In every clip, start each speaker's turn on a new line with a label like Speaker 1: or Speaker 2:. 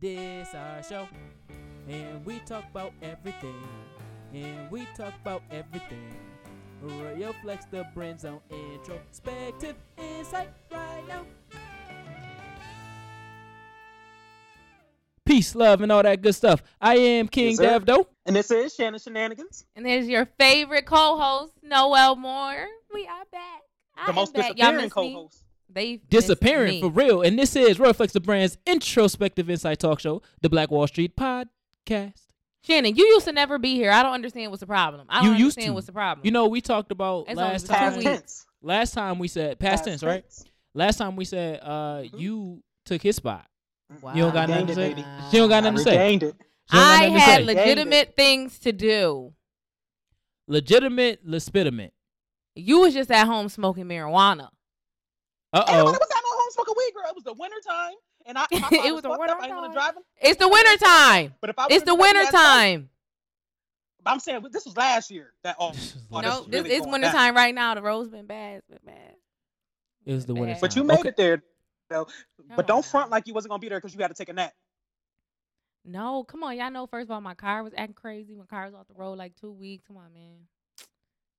Speaker 1: This our show, and we talk about everything, and we talk about everything. Royal Flex, the brand zone introspective insight right now. Peace, love, and all that good stuff. I am King
Speaker 2: Yes, sir. And this is Shannon Shenanigans.
Speaker 3: And there's your favorite co-host, Noel Moore. We are back. I
Speaker 2: The
Speaker 3: am
Speaker 2: most
Speaker 3: back. Y'all
Speaker 2: disappearing
Speaker 3: miss me?
Speaker 2: Co-host.
Speaker 3: They miss
Speaker 1: Disappearing for real. And this is Royal Flex, the brand's introspective insight talk show, the Black Wall Street podcast.
Speaker 3: Shannon, you used to never be here. I don't understand what's the problem. I don't
Speaker 1: You used
Speaker 3: understand
Speaker 1: to.
Speaker 3: what's the problem.
Speaker 1: You know, we talked about
Speaker 3: It's
Speaker 1: last
Speaker 3: been two
Speaker 2: Past
Speaker 1: time.
Speaker 2: tense.
Speaker 1: Last time we said past tense, right?
Speaker 2: tense.
Speaker 1: Last time we said uh
Speaker 2: Mhm.
Speaker 1: you took his spot.
Speaker 3: wow.
Speaker 1: you don't got nothing to
Speaker 2: Regained
Speaker 1: say?
Speaker 2: it.
Speaker 1: She don't got
Speaker 2: I
Speaker 1: nothing to say.
Speaker 2: it.
Speaker 1: She don't got
Speaker 3: I had legitimate things to do.
Speaker 1: legitimate, legitimate.
Speaker 3: You was just at home smoking marijuana.
Speaker 1: Uh
Speaker 2: Everybody
Speaker 1: oh.
Speaker 2: was at my home smoking weed, girl. It was the winter time, and I, my
Speaker 3: It
Speaker 2: car
Speaker 3: was the winter
Speaker 2: up. I didn't want
Speaker 3: time.
Speaker 2: to drive.
Speaker 3: It's the winter time.
Speaker 2: But if I
Speaker 3: It's the
Speaker 2: been
Speaker 3: winter
Speaker 2: last night-
Speaker 3: time.
Speaker 2: I'm saying this was last year. That oh, oh,
Speaker 3: No,
Speaker 2: is
Speaker 3: this
Speaker 2: really
Speaker 3: is
Speaker 2: going
Speaker 3: winter
Speaker 2: down.
Speaker 3: time right now. The road's been bad. It's been bad.
Speaker 1: It was the winter.
Speaker 3: But
Speaker 2: But you
Speaker 1: time.
Speaker 2: made
Speaker 1: Okay.
Speaker 2: it there, though. But don't front like you wasn't gonna be there because you had to take a nap.
Speaker 3: No, come on. Y'all know, first of all, my car was acting crazy. My car was off the road like two weeks. Come on, man.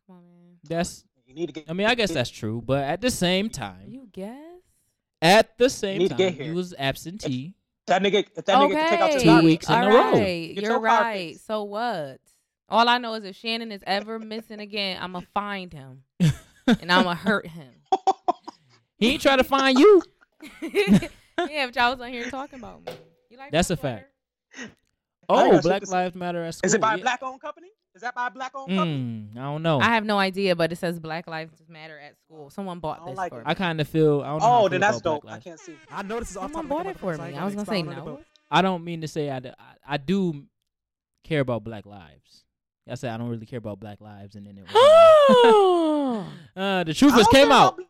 Speaker 3: Come on, man.
Speaker 1: That's.
Speaker 2: You need to get.
Speaker 1: I mean, I guess that's true, but at the same time,
Speaker 3: You guess?
Speaker 1: at the same
Speaker 2: need to get
Speaker 1: time, he was absentee.
Speaker 2: That nigga, if that nigga can take out
Speaker 1: Two
Speaker 2: garbage,
Speaker 1: weeks in
Speaker 3: all
Speaker 1: a row.
Speaker 3: right,
Speaker 2: Get
Speaker 3: You're
Speaker 2: your
Speaker 3: right.
Speaker 2: fixed.
Speaker 3: So what? All I know is if Shannon is ever missing again, I'm gonna find him and I'm gonna hurt him.
Speaker 1: He ain't trying to find you.
Speaker 3: yeah, if y'all was on here talking about me, you like
Speaker 1: That's
Speaker 3: my
Speaker 1: a fact.
Speaker 3: sweater?
Speaker 2: Oh, I ain't
Speaker 1: Oh, Black
Speaker 2: to.
Speaker 1: Lives Matter at school.
Speaker 2: Is it by a
Speaker 1: yeah.
Speaker 2: black-owned company? Is that by a black-owned company?
Speaker 1: Mm, I don't know.
Speaker 3: I
Speaker 1: I,
Speaker 3: have no idea, but it says Black Lives Matter at school. Someone bought
Speaker 2: don't
Speaker 3: this
Speaker 2: like
Speaker 3: for
Speaker 2: it.
Speaker 3: me.
Speaker 1: I kind of feel. I don't know. I
Speaker 2: oh, then that's dope. I can't see.
Speaker 4: I know this is off
Speaker 3: Someone
Speaker 4: topic.
Speaker 3: bought
Speaker 4: but
Speaker 3: it for me. I was gonna say
Speaker 4: expound on it,
Speaker 3: no.
Speaker 1: I don't mean to say I, do care about Black lives. I said I don't really care about Black lives, and then it was, uh, the truth
Speaker 2: don't
Speaker 1: came out.
Speaker 2: Black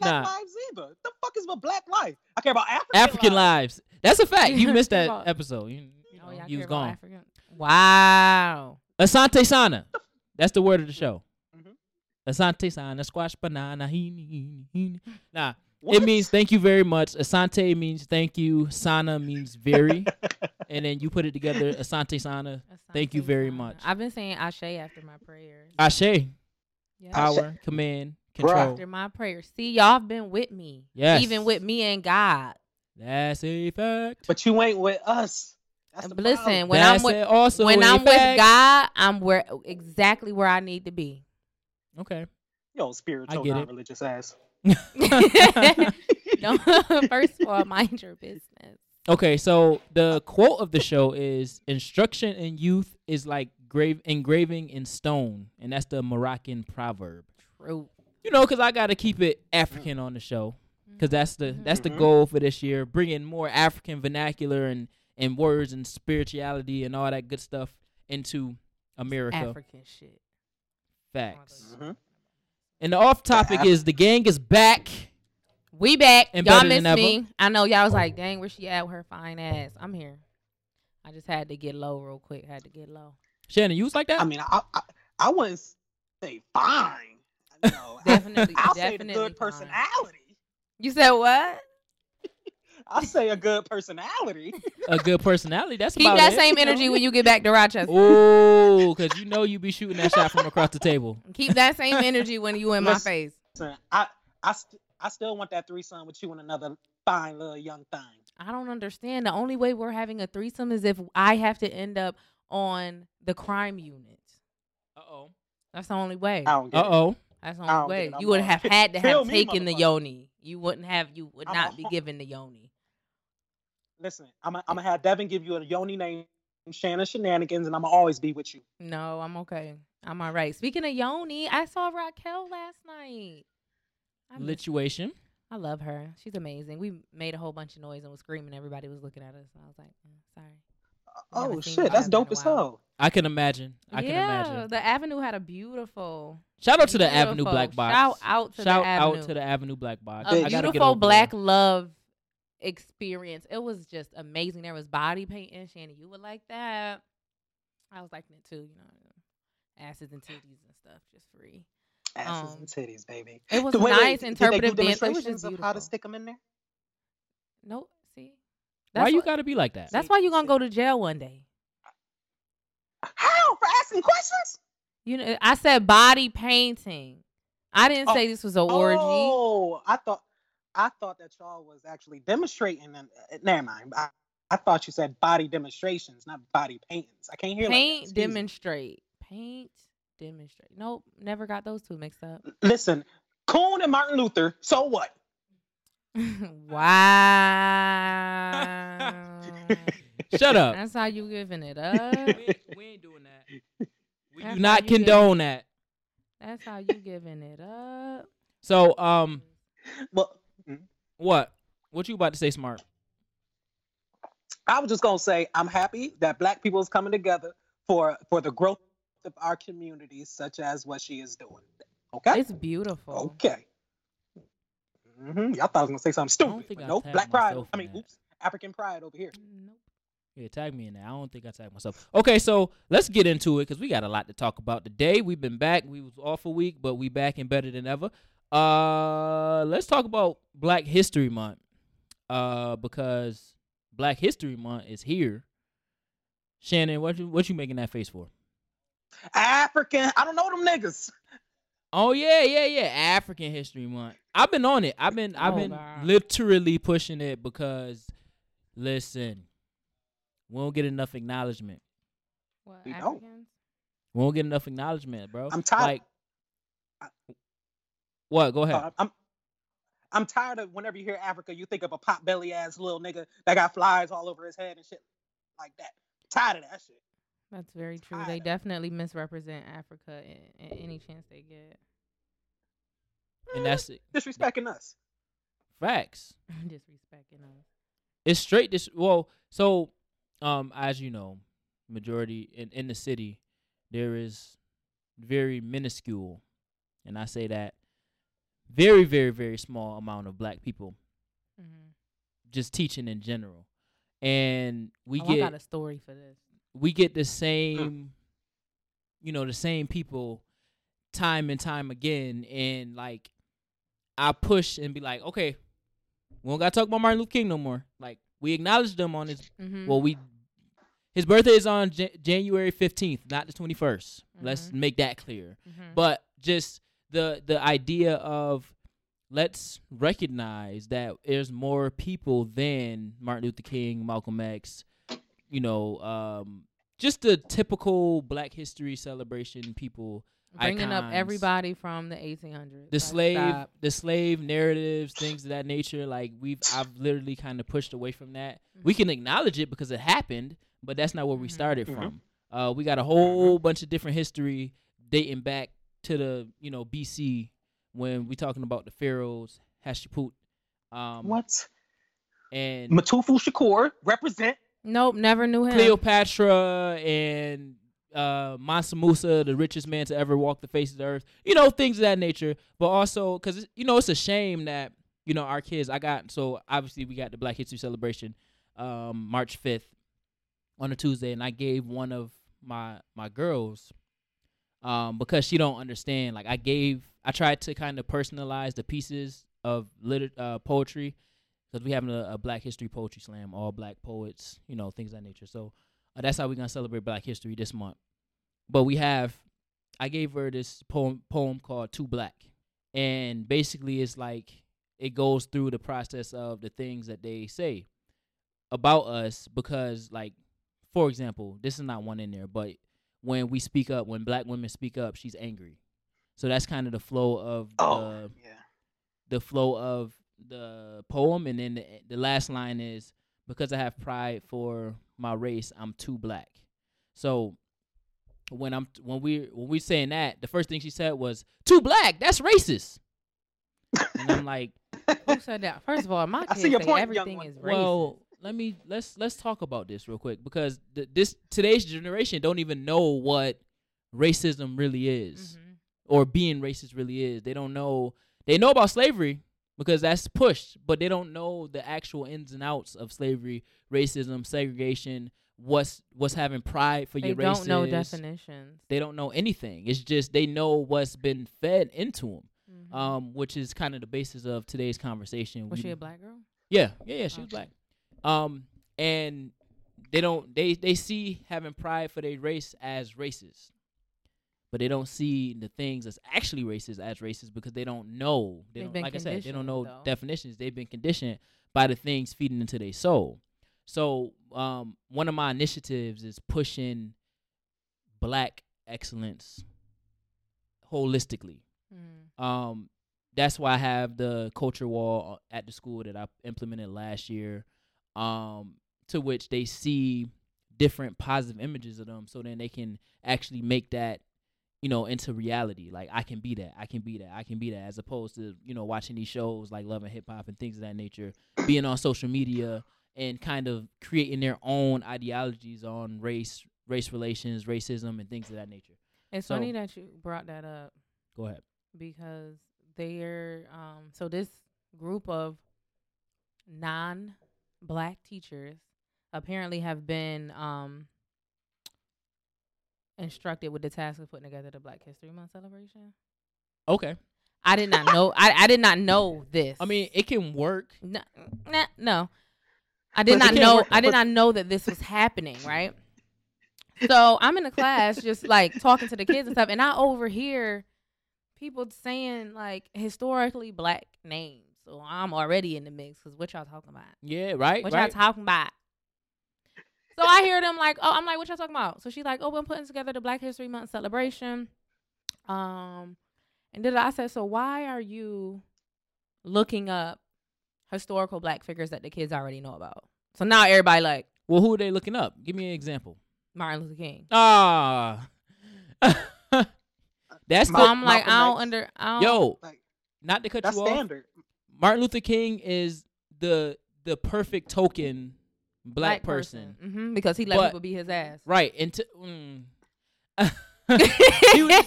Speaker 1: Nah.
Speaker 2: lives either. The fuck is a black life? I care about African,
Speaker 1: African
Speaker 2: lives.
Speaker 1: lives. That's a fact. You missed that episode. You, you
Speaker 3: Oh,
Speaker 1: know,
Speaker 3: y'all
Speaker 1: you was gone.
Speaker 3: African- Wow.
Speaker 1: Asante Sana. That's the word of the show.
Speaker 2: Mhm.
Speaker 1: Asante Sana, squash banana. Heeny, heeny, heeny. Nah,
Speaker 2: What?
Speaker 1: it means thank you very much. Asante means thank you. Sana means very. and then you put it together. Asante Sana. Thank you very
Speaker 3: Sana.
Speaker 1: much.
Speaker 3: I've been saying Ashe after my prayers.
Speaker 1: Ashe.
Speaker 3: Yeah.
Speaker 1: Power, command,
Speaker 2: Bruh.
Speaker 1: control.
Speaker 3: After my prayers. See, y'all have been with me.
Speaker 1: Yes.
Speaker 3: Even with me and God.
Speaker 1: That's a fact.
Speaker 2: But you ain't with us. That's
Speaker 3: listen, when
Speaker 1: That's
Speaker 3: I'm with
Speaker 1: also
Speaker 3: when
Speaker 1: a
Speaker 3: I'm with. God, I'm where exactly where I need to be.
Speaker 1: Okay.
Speaker 2: yo, spiritual,
Speaker 1: I get it.
Speaker 2: non-religious ass.
Speaker 3: Don't, first of all, mind your business.
Speaker 1: Okay, so the quote of the show is instruction in youth is like grave engraving in stone, and that's the Moroccan proverb.
Speaker 3: True.
Speaker 1: You know, because I got to keep it African on the show, because that's the that's the
Speaker 2: Mhm.
Speaker 1: goal for this year, bringing more African vernacular and and words and spirituality and all that good stuff into America.
Speaker 3: African shit.
Speaker 1: Facts.
Speaker 2: Mhm.
Speaker 1: And the off topic is the gang is back.
Speaker 3: We back.
Speaker 1: And
Speaker 3: y'all
Speaker 1: better
Speaker 3: miss
Speaker 1: than ever.
Speaker 3: me. I know y'all was like, dang, where she at with her fine ass? I'm here. I just had to get low real quick. Had to get low.
Speaker 1: Shannon, you was like that?
Speaker 2: I mean, I, I I wouldn't say fine. No,
Speaker 3: Definitely,
Speaker 2: I'll say the
Speaker 3: definitely
Speaker 2: good
Speaker 3: fine.
Speaker 2: personality.
Speaker 3: You said what?
Speaker 2: I say a good personality.
Speaker 1: a good personality. That's
Speaker 3: Keep
Speaker 1: about
Speaker 3: that
Speaker 1: it.
Speaker 3: same energy when you get back to Rochester.
Speaker 1: Oh, because you know you be shooting that shot from across the table.
Speaker 3: Keep that same energy when you in my face.
Speaker 2: Listen, I I st- I still want that threesome with you and another fine little young thing.
Speaker 3: I don't understand. The only way we're having a threesome is if I have to end up on the crime unit.
Speaker 1: Uh oh.
Speaker 3: That's the only way.
Speaker 2: I don't get
Speaker 1: Uh oh.
Speaker 3: That's the only way. You would have had to have taken the yoni. You wouldn't have. You would
Speaker 2: I'm
Speaker 3: not be given the yoni.
Speaker 2: It. Listen, I'm I'm gonna have Devin give you a yoni name, Shannon Shenanigans, and I'm gonna always be with you.
Speaker 3: No, I'm okay. I'm all right. Speaking of yoni, I saw Raquel last night. I, miss-
Speaker 1: Lituation.
Speaker 3: I love her. She's amazing. We made a whole bunch of noise and was screaming. Everybody was looking at us. And I was like, mm, sorry.
Speaker 2: Oh shit, that's dope as hell.
Speaker 1: I can imagine. I can
Speaker 3: yeah,
Speaker 1: imagine.
Speaker 3: the Avenue had a beautiful,
Speaker 1: Shout out to the Avenue Black Box.
Speaker 3: Shout out to
Speaker 1: Shout
Speaker 3: the Avenue.
Speaker 1: to the Avenue Black Box.
Speaker 3: a
Speaker 1: I gotta get
Speaker 3: beautiful black love experience. It was just amazing. There was body painting. Shannon, you would like that. I was liking it too. You know, asses and titties and stuff, just free.
Speaker 2: Asses
Speaker 3: Um,
Speaker 2: and titties, baby.
Speaker 3: It was
Speaker 2: Wait, wait,
Speaker 3: nice
Speaker 2: did they do
Speaker 3: interpretive dance. It was
Speaker 2: demonstrations
Speaker 3: just
Speaker 2: of how to stick them in there.
Speaker 3: No, see,
Speaker 1: Why
Speaker 3: That's
Speaker 1: you gotta be like that?
Speaker 3: That's why you gonna go to jail one day.
Speaker 2: How for asking questions?
Speaker 3: You know, I said body painting. I didn't
Speaker 2: Oh,
Speaker 3: say this was a orgy.
Speaker 2: Oh, I thought I thought that y'all was actually demonstrating. And uh, never mind. I, I thought you said body demonstrations, not body paintings. I can't hear like that.
Speaker 3: Paint,
Speaker 2: me.
Speaker 3: demonstrate. Paint, demonstrate. Nope, never got those two mixed up.
Speaker 2: Listen, Coon and Martin Luther. So what?
Speaker 3: wow.
Speaker 1: Shut up.
Speaker 3: That's how you giving it up.
Speaker 1: we, ain't, we ain't doing that. We
Speaker 3: That's
Speaker 1: do not
Speaker 3: you get-
Speaker 1: condone that.
Speaker 3: That's how you giving it up.
Speaker 1: So, um,
Speaker 2: Well,
Speaker 1: what? What you about to say, smart?
Speaker 2: I was just gonna say I'm happy that Black people is coming together for for the growth of our communities, such as what she is doing. Okay.
Speaker 3: It's beautiful.
Speaker 2: Okay. Mm-hmm. Y'all thought I was gonna say something
Speaker 1: don't
Speaker 2: stupid.
Speaker 1: think
Speaker 2: but
Speaker 1: I
Speaker 2: nope. Black pride. I mean,
Speaker 1: that.
Speaker 2: oops. African pride over here.
Speaker 3: Nope.
Speaker 1: Yeah, tag me in there. I don't think I tagged myself. Okay, so let's get into it because we got a lot to talk about today. We've been back. We was off a week, but we back and better than ever. Uh, let's talk about Black History Month. Uh, because Black History Month is here. Shannon, what you what you making that face for?
Speaker 2: African. I don't know them niggas.
Speaker 1: Oh yeah, yeah, yeah. African History Month. I've been on it. I've been I've
Speaker 3: Oh,
Speaker 1: been
Speaker 3: God.
Speaker 1: literally pushing it because listen, we don't get enough acknowledgement.
Speaker 3: What,
Speaker 2: We don't.
Speaker 3: Africans?
Speaker 1: We don't get enough acknowledgement, bro.
Speaker 2: I'm tired-
Speaker 1: Like, what? Go ahead.
Speaker 2: Uh, I'm I'm tired of whenever you hear Africa, you think of a pot belly ass little nigga that got flies all over his head and shit like that. Tired of that shit.
Speaker 3: That's very true.
Speaker 2: Tired
Speaker 3: They
Speaker 2: of-
Speaker 3: definitely misrepresent Africa in, in any chance they get.
Speaker 1: and that's it.
Speaker 2: disrespecting us.
Speaker 1: Facts.
Speaker 3: Disrespecting us.
Speaker 1: It's straight. This well. So, um, as you know, majority in in the city, there is very minuscule, and I say that very, very, very small amount of black people
Speaker 3: Mm-hmm.
Speaker 1: just teaching in general, and we
Speaker 3: oh,
Speaker 1: get
Speaker 3: I got a story for this.
Speaker 1: we get the same, you know, the same people time and time again. And like, I push and be like, okay, we don't got to talk about Martin Luther King no more. Like, we acknowledge them on his,
Speaker 3: Mm-hmm.
Speaker 1: well, we, his birthday is on Jan- January 15th, not the 21st. Let's
Speaker 3: Mhm.
Speaker 1: make that clear.
Speaker 3: mm-hmm.
Speaker 1: But just the the idea of let's recognize that there's more people than Martin Luther King, Malcolm X, you know, um, just the typical Black History celebration people.
Speaker 3: bringing up everybody from the 1800s.
Speaker 1: The
Speaker 3: Like,
Speaker 1: slave,
Speaker 3: stop.
Speaker 1: the slave narratives, things of that nature. Like we've, I've literally kind of pushed away from that. We
Speaker 3: Mhm.
Speaker 1: can acknowledge it because it happened, but that's not where we
Speaker 3: Mhm.
Speaker 1: started
Speaker 2: Mhm.
Speaker 1: from. Uh, we got a whole bunch of different history dating back to the you know BC when we talking about the pharaohs, Hatshepsut, um,
Speaker 2: What?
Speaker 1: and
Speaker 2: Mutulu Shakur represent.
Speaker 3: Nope, never knew him.
Speaker 1: Cleopatra and uh, Mansa Musa, the richest man to ever walk the face of the earth. You know things of that nature, but also because you know it's a shame that you know our kids. I got so obviously we got the Black History celebration, um, March fifth, on a Tuesday, and I gave one of my my girls, um, because she don't understand. Like I gave, I tried to kind of personalize the pieces of liter- uh, poetry because we having a, a Black History poetry slam, all Black poets, you know, things of that nature. So uh, that's how we're gonna celebrate Black History this month. But we have, I gave her this poem poem called "Too Black," and basically it's like it goes through the process of the things that they say about us because, like, for example, this is not one in there, but when we speak up, when Black women speak up, she's angry. So that's kind of the flow of
Speaker 2: Oh,
Speaker 1: the
Speaker 2: yeah.
Speaker 1: the flow of the poem, and then the, the last line is because I have pride for my race, I'm too black. So when I'm when we when we saying that, the first thing she said was too black. That's racist. and I'm like,
Speaker 3: Who said that? First of all, my
Speaker 2: I
Speaker 3: kids
Speaker 2: see your
Speaker 3: say
Speaker 2: point, young
Speaker 3: everything is racist.
Speaker 1: well, let me let's let's talk about this real quick because th- this today's generation don't even know what racism really is.
Speaker 3: Mhm.
Speaker 1: or being racist really is. They don't know. They know about slavery because that's pushed, but they don't know the actual ins and outs of slavery, racism, segregation. What's what's having pride for
Speaker 3: They
Speaker 1: your race?
Speaker 3: They don't know definitions.
Speaker 1: They don't know anything. It's just they know what's been fed into them,
Speaker 3: Mhm.
Speaker 1: um, which is kind of the basis of today's conversation.
Speaker 3: was
Speaker 1: We-
Speaker 3: she a black girl?
Speaker 1: yeah, yeah, yeah. She was black. Um, and they don't they they see having pride for their race as racist. But they don't see the things that's actually racist as racist because they don't know. They
Speaker 3: They've
Speaker 1: don't like i said they don't know
Speaker 3: though.
Speaker 1: definitions. They've been conditioned by the things feeding into their soul. So um one of my initiatives is pushing black excellence holistically.
Speaker 3: Mm.
Speaker 1: um, that's why I have the culture wall at the school that I implemented last year, um, to which they see different positive images of them, so then they can actually make that, you know, into reality. Like I can be that, I can be that, I can be that, as opposed to you know watching these shows like Love and Hip Hop and things of that nature, being on social media and kind of creating their own ideologies on race, race relations, racism, and things of that nature.
Speaker 3: It's
Speaker 1: So-
Speaker 3: funny that you brought that up
Speaker 1: Go ahead.
Speaker 3: because they're um so this group of non black teachers apparently have been um instructed with the task of putting together the Black History Month celebration.
Speaker 1: Okay.
Speaker 3: I did not know I, I did not know this.
Speaker 1: I mean, it can work.
Speaker 3: no, nah, no. I did
Speaker 2: But
Speaker 3: not know
Speaker 2: work-
Speaker 3: I did not know that this was happening, right? So I'm in the class just like talking to the kids and stuff, and I overhear people saying like historically black names. So I'm already in the mix because what y'all talking about?
Speaker 1: Yeah, right.
Speaker 3: What
Speaker 1: right.
Speaker 3: y'all talking about? So I hear them like, oh, I'm like, what y'all talking about? So she's like, oh, we're putting together the Black History Month celebration. Um, and then I said, so why are you looking up historical black figures that the kids already know about? So now everybody like
Speaker 1: Well, who are they looking up? Give me an example.
Speaker 3: Martin Luther King.
Speaker 1: Ah, that's
Speaker 3: So
Speaker 1: the,
Speaker 3: I'm like,
Speaker 2: Malcolm
Speaker 3: I don't
Speaker 2: X.
Speaker 3: under, I don't,
Speaker 1: yo.
Speaker 2: Like
Speaker 1: Not to cut
Speaker 2: that's
Speaker 1: you off.
Speaker 2: standard.
Speaker 1: Martin Luther King is the the perfect token black, person.
Speaker 3: hmm because he let
Speaker 1: But-
Speaker 3: people be his ass.
Speaker 1: right? And to, mm. He was-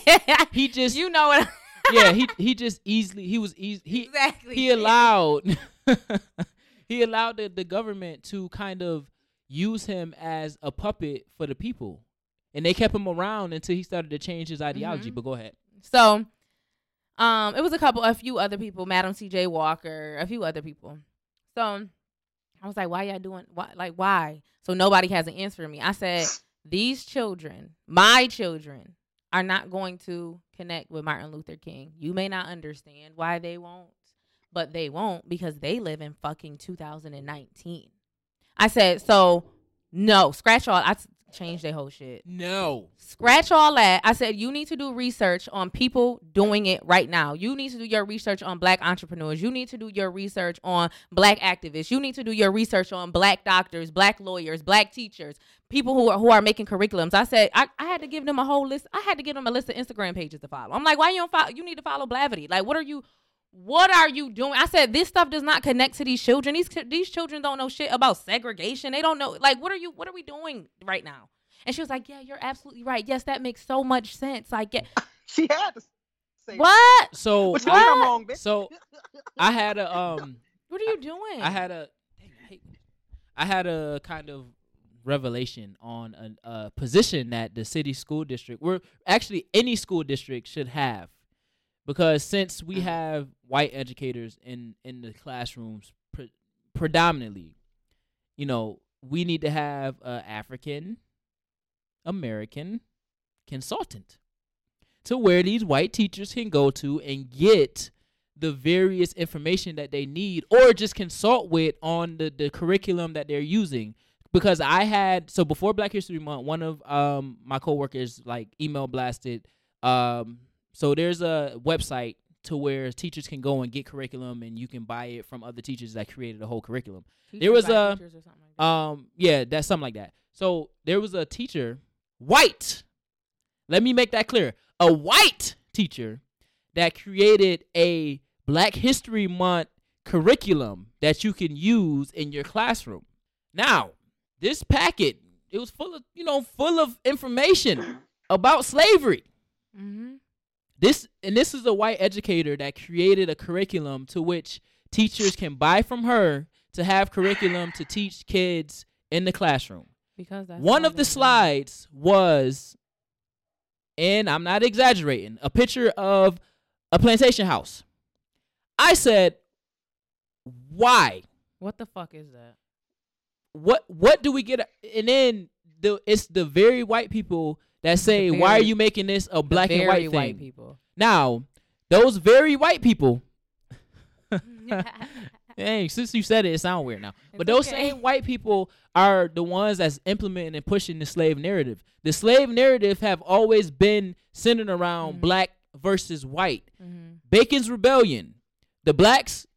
Speaker 1: he just
Speaker 3: you know what?
Speaker 1: yeah he he just easily he was easy he
Speaker 3: exactly.
Speaker 1: he allowed he allowed the, the government to kind of use him as a puppet for the people and they kept him around until he started to change his ideology
Speaker 3: Mhm.
Speaker 1: but go ahead
Speaker 3: So, um, it was a couple, a few other people, Madam C.J. Walker, a few other people. So, I was like, "Why y'all doing? Why? Like, why?" So nobody has an answer for me. I said, "These children, my children, are not going to connect with Martin Luther King. You may not understand why they won't, but they won't because they live in fucking 2019." I said, "So, no, scratch all. I changed their whole shit."
Speaker 1: no
Speaker 3: Scratch all that. I said you need to do research on people doing it right now. You need to do your research on black entrepreneurs. You need to do your research on black activists. You need to do your research on black doctors, black lawyers, black teachers, people who are who are making curriculums. I said I, I had to give them a whole list. I had to give them a list of Instagram pages to follow. I'm like, why you don't follow? You need to follow Blavity. Like, what are you? What are you doing? I said this stuff does not connect to these children. These these children don't know shit about segregation. They don't know. Like, what are you? What are we doing right now? And she was like, "Yeah, you're absolutely right. Yes, that makes so much sense. I get
Speaker 2: She had to say that.
Speaker 3: what?
Speaker 1: so
Speaker 2: What you I'm wrong, bitch?
Speaker 1: so i had a um
Speaker 3: What are you doing?
Speaker 1: i had a dang, I, hate this. Had a kind of revelation on a, a position that the city school district where actually any school district should have because since we
Speaker 2: Mhm.
Speaker 1: have white educators in in the classrooms pre- predominantly you know we need to have a african american consultant to where these white teachers can go to and get the various information that they need or just consult with on the, the curriculum that they're using because i had so before black history month one of um my coworkers like email blasted um so there's a website to where teachers can go and get curriculum and you can buy it from other teachers that created a whole curriculum there was a-
Speaker 3: teachers like that.
Speaker 1: um, yeah, that's something like that. So there was a teacher, white. Let me make that clear. A white teacher that created a Black History Month curriculum that you can use in your classroom. Now, this packet, it was full of, you know, full of information about slavery.
Speaker 3: mm-hmm.
Speaker 1: This and this is a white educator that created a curriculum to which teachers can buy from her to have curriculum to teach kids in the classroom.
Speaker 3: because that's
Speaker 1: One of the slides was, and I'm not exaggerating, a picture of a plantation house. I said, why?
Speaker 3: What the fuck is that?
Speaker 1: what what do we get? And then the it's the very white people that say, "Why are you making this a black and
Speaker 3: Very
Speaker 1: white thing?"
Speaker 3: people.
Speaker 1: Now, those very white people. Hey, since you said it, it sounds weird now. but those
Speaker 3: okay.
Speaker 1: same white people are the ones that's implementing and pushing the slave narrative. The slave narrative have always been centered around
Speaker 3: Mhm.
Speaker 1: black versus white.
Speaker 3: Mhm.
Speaker 1: Bacon's Rebellion, the blacks,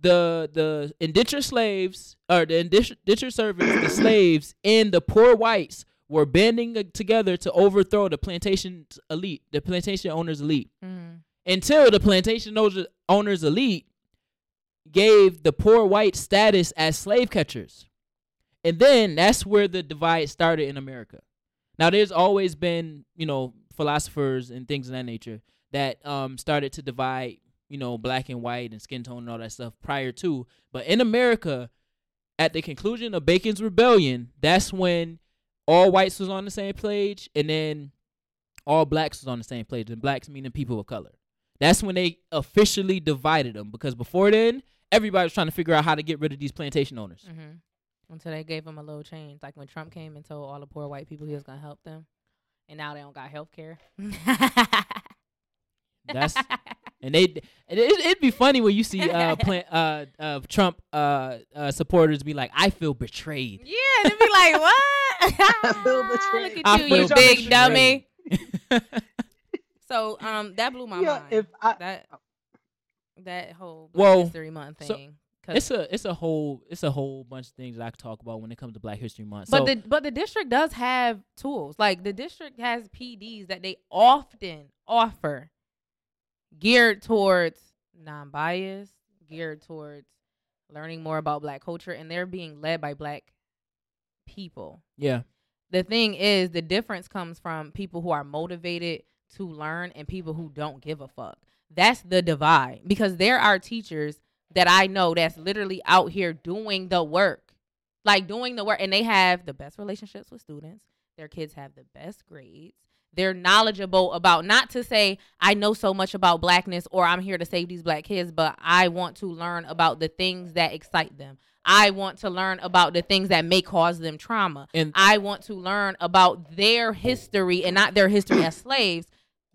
Speaker 1: the the indentured slaves or the indentured servants, the slaves, and the poor whites were banding together to overthrow the plantation elite, the plantation owners elite
Speaker 3: Mhm.
Speaker 1: until the plantation owners- owners elite gave the poor white status as slave catchers. And then that's where the divide started in America. Now there's always been, you know, philosophers and things of that nature that um started to divide, you know, black and white and skin tone and all that stuff prior to. But in America, at the conclusion of Bacon's Rebellion, that's when all whites was on the same page and then all blacks was on the same page, and blacks meaning people of color. That's when they officially divided them because before then, everybody was trying to figure out how to get rid of these plantation owners.
Speaker 3: Mhm. Until they gave him a little change, like when Trump came and told all the poor white people he was gonna help them, and now they don't got health care.
Speaker 1: That's and they it, it'd be funny when you see uh, plant, uh, uh Trump uh, uh supporters be like, "I feel betrayed."
Speaker 3: Yeah, they'd be like, "What?
Speaker 2: I feel betrayed.
Speaker 3: Look at
Speaker 1: I
Speaker 3: you,
Speaker 1: feel
Speaker 3: you big
Speaker 1: betrayed.
Speaker 3: dummy." So, um, that blew my
Speaker 2: yeah,
Speaker 3: mind.
Speaker 2: if I
Speaker 3: that that whole Black
Speaker 1: Well,
Speaker 3: History Month
Speaker 1: so it's a it's a whole it's a whole bunch of things that I could talk about when it comes to Black History Month.
Speaker 3: but
Speaker 1: so,
Speaker 3: the but the district does have tools. Like the district has PDs that they often offer geared towards non-bias, geared towards learning more about black culture and they're being led by black people.
Speaker 1: yeah,
Speaker 3: the thing is the difference comes from people who are motivated to learn and people who don't give a fuck. That's the divide because there are teachers that i know that's literally out here doing the work like doing the work and they have the best relationships with students. Their kids have the best grades they're knowledgeable about not to say i know so much about blackness or i'm here to save these black kids but i want to learn about the things that excite them i want to learn about the things that may cause them trauma
Speaker 1: and
Speaker 3: I want to learn about their history and not their history as slaves,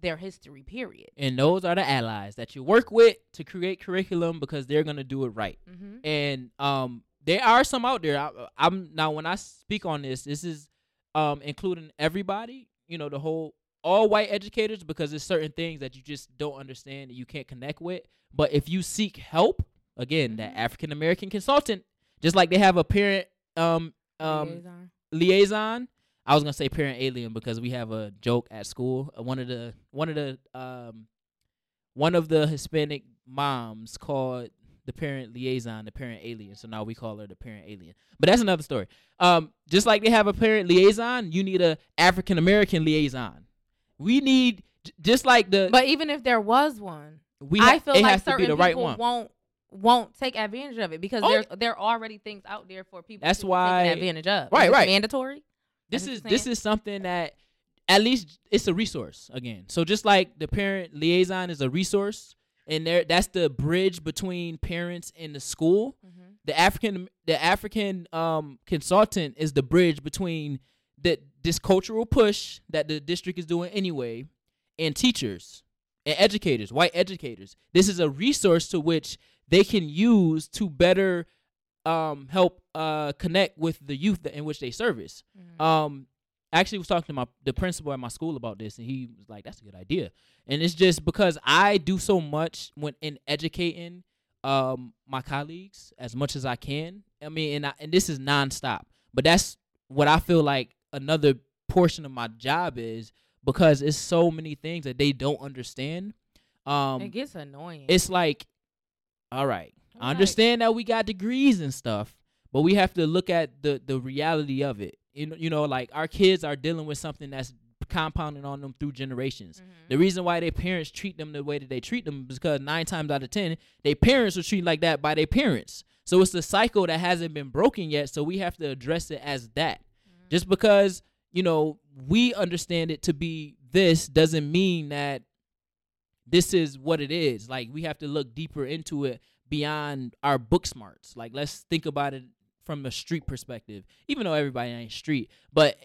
Speaker 3: their history, period.
Speaker 1: and those are the allies that you work with to create curriculum because they're gonna do it right.
Speaker 3: Mm-hmm.
Speaker 1: and um there are some out there I, i'm now when i speak on this this is um including everybody you know the whole all white educators because there's certain things that you just don't understand and you can't connect with but if you seek help again that
Speaker 3: Mhm.
Speaker 1: african american consultant just like they have a parent um um
Speaker 3: Liaison.
Speaker 1: liaison i was gonna say parent alien because we have a joke at school Uh, one of the one of the um one of the hispanic moms called the parent liaison the parent alien so now we call her the parent alien but that's another story um just like they have a parent liaison you need a african american liaison we need just like the
Speaker 3: But even if there was one,
Speaker 1: we
Speaker 3: I feel
Speaker 1: it
Speaker 3: like
Speaker 1: has to
Speaker 3: certain
Speaker 1: be the right
Speaker 3: people
Speaker 1: one
Speaker 3: won't won't take advantage of it because
Speaker 1: Oh,
Speaker 3: there's there are already things out there for people.
Speaker 1: That's
Speaker 3: to
Speaker 1: why-
Speaker 3: advantage of.
Speaker 1: Right, right.
Speaker 3: Mandatory.
Speaker 1: this is this is something that at least it's a resource again. So just like the parent liaison is a resource, and there that's the bridge between parents and the school.
Speaker 3: Mm-hmm.
Speaker 1: The African the African um, consultant is the bridge between the this cultural push that the district is doing anyway, and teachers and educators, white educators. This is a resource to which they can use to better um, help uh, connect with the youth in which they service.
Speaker 3: Mm-hmm.
Speaker 1: Um, actually was talking to my the principal at my school about this, and he was like, "That's a good idea." And it's just because I do so much when in educating um my colleagues as much as I can. I mean, and I, and this is nonstop, but that's what I feel like another portion of my job is because it's so many things that they don't understand. Um,
Speaker 3: it gets annoying.
Speaker 1: it's like, all right, I
Speaker 3: Right.
Speaker 1: understand that we got degrees and stuff, but we have to look at the the reality of it. You know, you know, like our kids are dealing with something that's compounding on them through generations.
Speaker 3: Mhm.
Speaker 1: The reason why their parents treat them the way that they treat them is because nine times out of ten, their parents were treated like that by their parents. So it's the cycle that hasn't been broken yet. So we have to address it as that.
Speaker 3: Mm-hmm.
Speaker 1: Just because you know we understand it to be this doesn't mean that this is what it is. Like we have to look deeper into it beyond our book smarts. Like let's think about it from a street perspective, even though everybody ain't street, but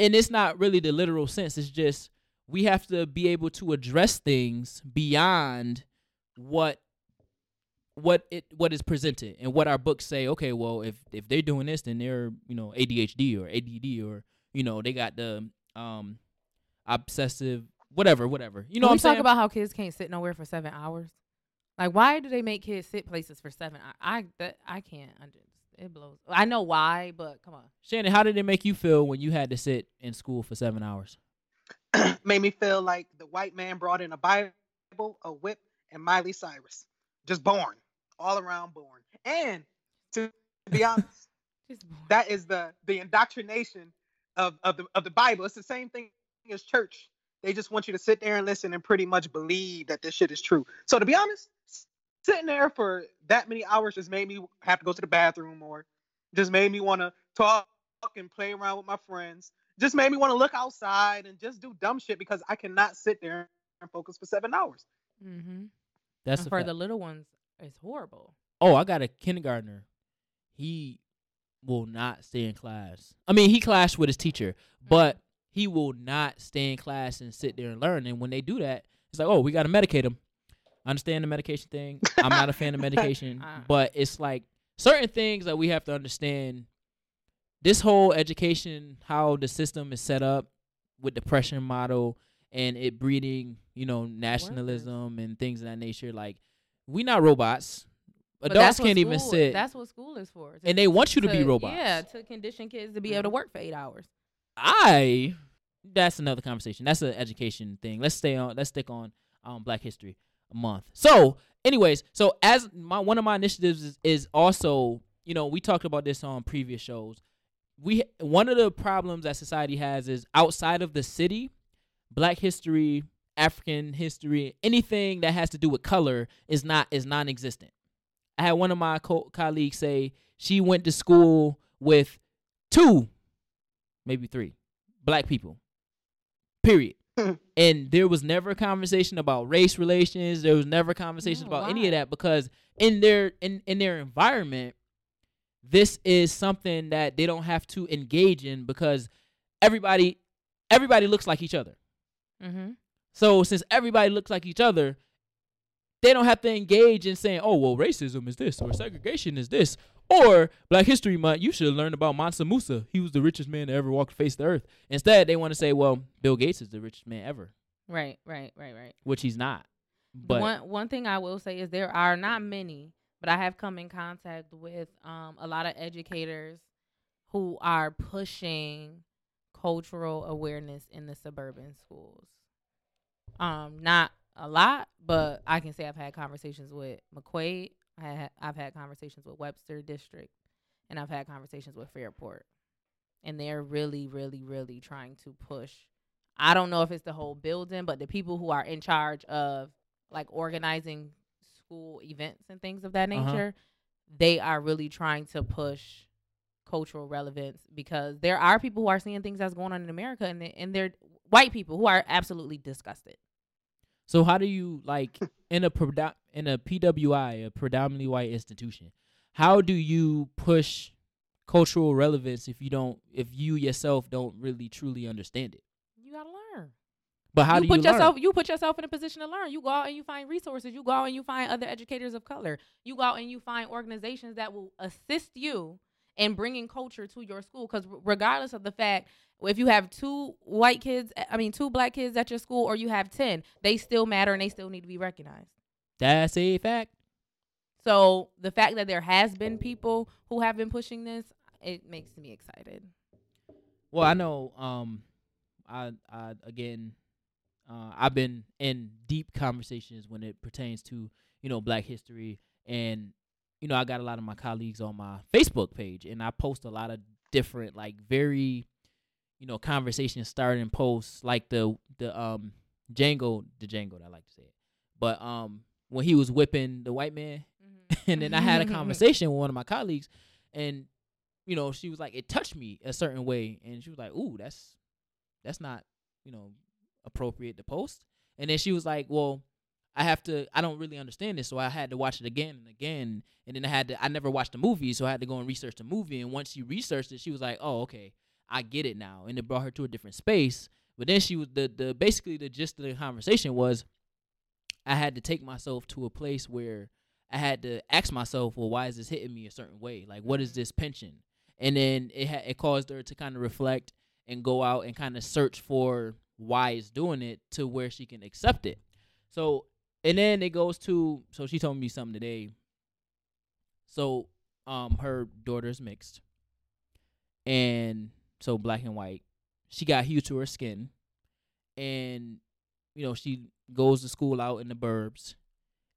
Speaker 1: and it's not really the literal sense. It's just we have to be able to address things beyond what what it what is presented and what our books say okay well if if they're doing this then they're you know ADHD or ADD or you know they got the um obsessive whatever whatever you know
Speaker 3: we
Speaker 1: I'm saying
Speaker 3: about how kids can't sit nowhere for seven hours. Like, why do they make kids sit places for seven? I I that, I can't. Under- It blows. I know why, but come on.
Speaker 1: Shannon how did it make you feel when you had to sit in school for seven hours
Speaker 2: Made me feel like the white man brought in a Bible, a whip, and Miley Cyrus. Just born, all around born. And to be honest, that is the the indoctrination of, of the of the Bible. It's the same thing as church. They just want you to sit there and listen and pretty much believe that this shit is true. So to be honest, s- sitting there for that many hours just made me have to go to the bathroom more. Just made me want to talk and play around with my friends. Just made me want to look outside and just do dumb shit because I cannot sit there and focus for seven hours.
Speaker 3: mm-hmm.
Speaker 1: that's
Speaker 3: and for
Speaker 1: fact.
Speaker 3: the little ones, it's horrible.
Speaker 1: oh I got a kindergartner he will not stay in class I mean he clashed with his teacher but he will not stay in class and sit there and learn. And when they do that, it's like, oh, we got to medicate him. I understand the medication thing. I'm not a fan of medication,
Speaker 3: Uh.
Speaker 1: but it's like certain things that we have to understand. This whole education, how the system is set up with the Prussian model and it breeding, you know, nationalism and things of that nature. Like, we not robots.
Speaker 3: But
Speaker 1: Adults can't even
Speaker 3: school-
Speaker 1: sit.
Speaker 3: That's what school is for.
Speaker 1: And they want you to be robots.
Speaker 3: Yeah, to condition kids to be able to work for eight hours.
Speaker 1: I that's another conversation. That's an education thing. Let's stay on let's stick on um Black History Month. So, anyways, so as my one of my initiatives is, is also, you know, we talked about this on previous shows. We one of the problems that society has is outside of the city, Black history, African history, anything that has to do with color is not is non-existent. I had one of my co- colleagues say she went to school with two maybe three black people. Period. and there was never a conversation about race relations. There was never a conversation
Speaker 3: No,
Speaker 1: about any of that because in their in, in their environment, this is something that they don't have to engage in because everybody everybody looks like each other.
Speaker 3: Mm-hmm.
Speaker 1: So since everybody looks like each other, they don't have to engage in saying, "Oh, well, racism is this or segregation is this." Or Black History Month, you should learn about Mansa Musa. He was the richest man to ever walk the face of the earth. Instead, they want to say, "Well, Bill Gates is the richest man ever,"
Speaker 3: Right, right, right, right.
Speaker 1: which he's not. But
Speaker 3: one one thing I will say is there are not many, but I have come in contact with um, a lot of educators who are pushing cultural awareness in the suburban schools. Um, not a lot, but I can say I've had conversations with McQuaid. I ha- I've had conversations with Webster District, and I've had conversations with Fairport, and they're really, really, really trying to push. I don't know if it's the whole building, but the people who are in charge of like organizing school events and things of that
Speaker 1: Uh-huh.
Speaker 3: nature, they are really trying to push cultural relevance because there are people who are seeing things that's going on in America and they, and they're white people who are absolutely disgusted.
Speaker 1: so, how do you like in a predo- in a PWI, a predominantly white institution? How do you push cultural relevance if you don't, if you yourself don't really truly understand it?
Speaker 3: You gotta learn.
Speaker 1: But how
Speaker 3: you
Speaker 1: do
Speaker 3: put
Speaker 1: you learn?
Speaker 3: yourself you put yourself in a position to learn. You go out and you find resources. You go out and you find other educators of color. You go out and you find organizations that will assist you in bringing culture to your school. Because regardless of the fact if you have two white kids, I mean two black kids at your school, or you have ten, they still matter and they still need to be recognized.
Speaker 1: That's a fact.
Speaker 3: So the fact that there has been people who have been pushing this, it makes me excited.
Speaker 1: Well, I know. Um, I, I again, uh, I've been in deep conversations when it pertains to you know Black history, and you know I got a lot of my colleagues on my Facebook page, and I post a lot of different like very, you know, conversation starting posts like the the um Django the Django I like to say it, but um when he was whipping the white man, and then I had a mm-hmm. conversation with one of my colleagues, and you know, she was like, it touched me a certain way, and she was like, ooh, that's that's not, you know, appropriate to post. And then she was like, well, I have to. I don't really understand this, so I had to watch it again and again. And then I had to. I never watched the movie, so I had to go and research the movie. And once she researched it, she was like, "Oh, okay, I get it now." And it brought her to a different space. But then she was the the basically the gist of the conversation was, I had to take myself to a place where I had to ask myself, well, why is this hitting me a certain way? Like, what is this pension? And then it ha- it caused her to kind of reflect and go out and kind of search for why it's doing it to where she can accept it. So, and then it goes to so she told me something today. So, um, her daughter's mixed, and so black and white. She got hue to her skin, and you know she goes to school out in the burbs,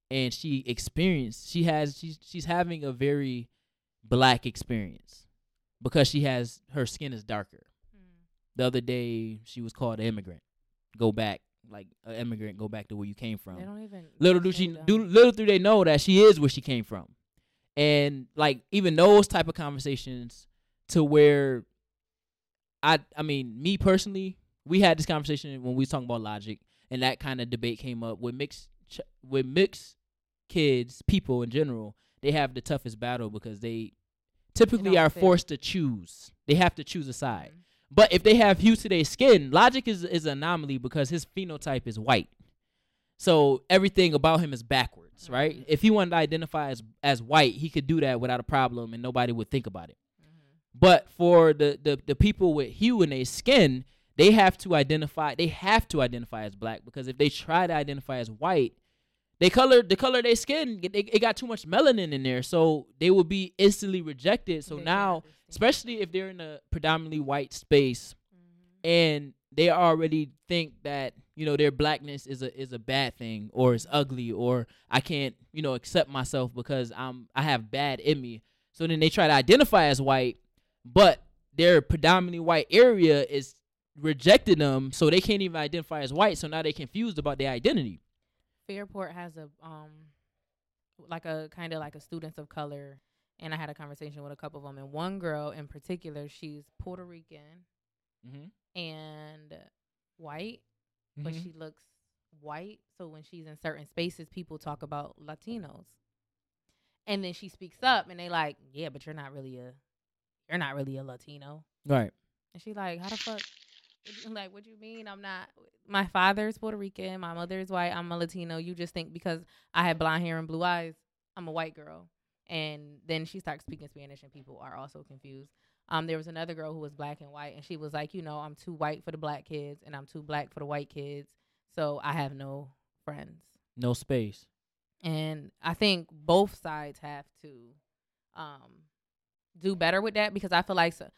Speaker 1: and she experienced she has she's she's having a very black experience because she has her skin is darker. Hmm. The other day she was called an immigrant. Go back like an immigrant. Go back to where you came from.
Speaker 3: They don't even.
Speaker 1: Little do she do little do they know that she is where she came from. And like even those type of conversations to where I I mean, me personally, we had this conversation when we was talking about logic and that kind of debate came up with mixed ch- with mixed kids, people in general, they have the toughest battle because they typically are
Speaker 3: fit.
Speaker 1: forced to choose. They have to choose a side.
Speaker 3: Mhm.
Speaker 1: But if they have hue to their skin, Logic is is an anomaly because his phenotype is white. So everything about him is backwards, right?
Speaker 3: Mhm.
Speaker 1: If he wanted to identify as as white, he could do that without a problem and nobody would think about it.
Speaker 3: Mhm.
Speaker 1: But for the the, the people with hue in their skin, they have to identify they have to identify as black because if they try to identify as white, they color the color of their skin it, it got too much melanin in there, so they will be instantly rejected. So
Speaker 3: They
Speaker 1: now, especially if they're in a predominantly white space
Speaker 3: Mhm.
Speaker 1: and they already think that you know their blackness is a is a bad thing or it's ugly or I can't you know accept myself because I'm I have bad in me. So then they try to identify as white, but their predominantly white area is rejecting them, so they can't even identify as white. So now they're confused about their identity.
Speaker 3: Fairport has a um like a kind of like a students of color and I had a conversation with a couple of them and one girl in particular she's Puerto Rican
Speaker 1: Mm-hmm.
Speaker 3: and white but she looks white so when she's in certain spaces people talk about Latinos and then she speaks up and they like yeah but you're not really a you're not really a Latino
Speaker 1: right.
Speaker 3: and she like, how the fuck? Like, what do you mean? I'm not. My father's Puerto Rican. My mother's white. I'm a Latino. You just think because I have blonde hair and blue eyes, I'm a white girl. And then she starts speaking Spanish, and people are also confused. Um, there was another girl who was black and white, and she was like, you know, I'm too white for the black kids, and I'm too black for the white kids, so I have no friends.
Speaker 1: No space.
Speaker 3: And I think both sides have to um, do better with that because I feel like so,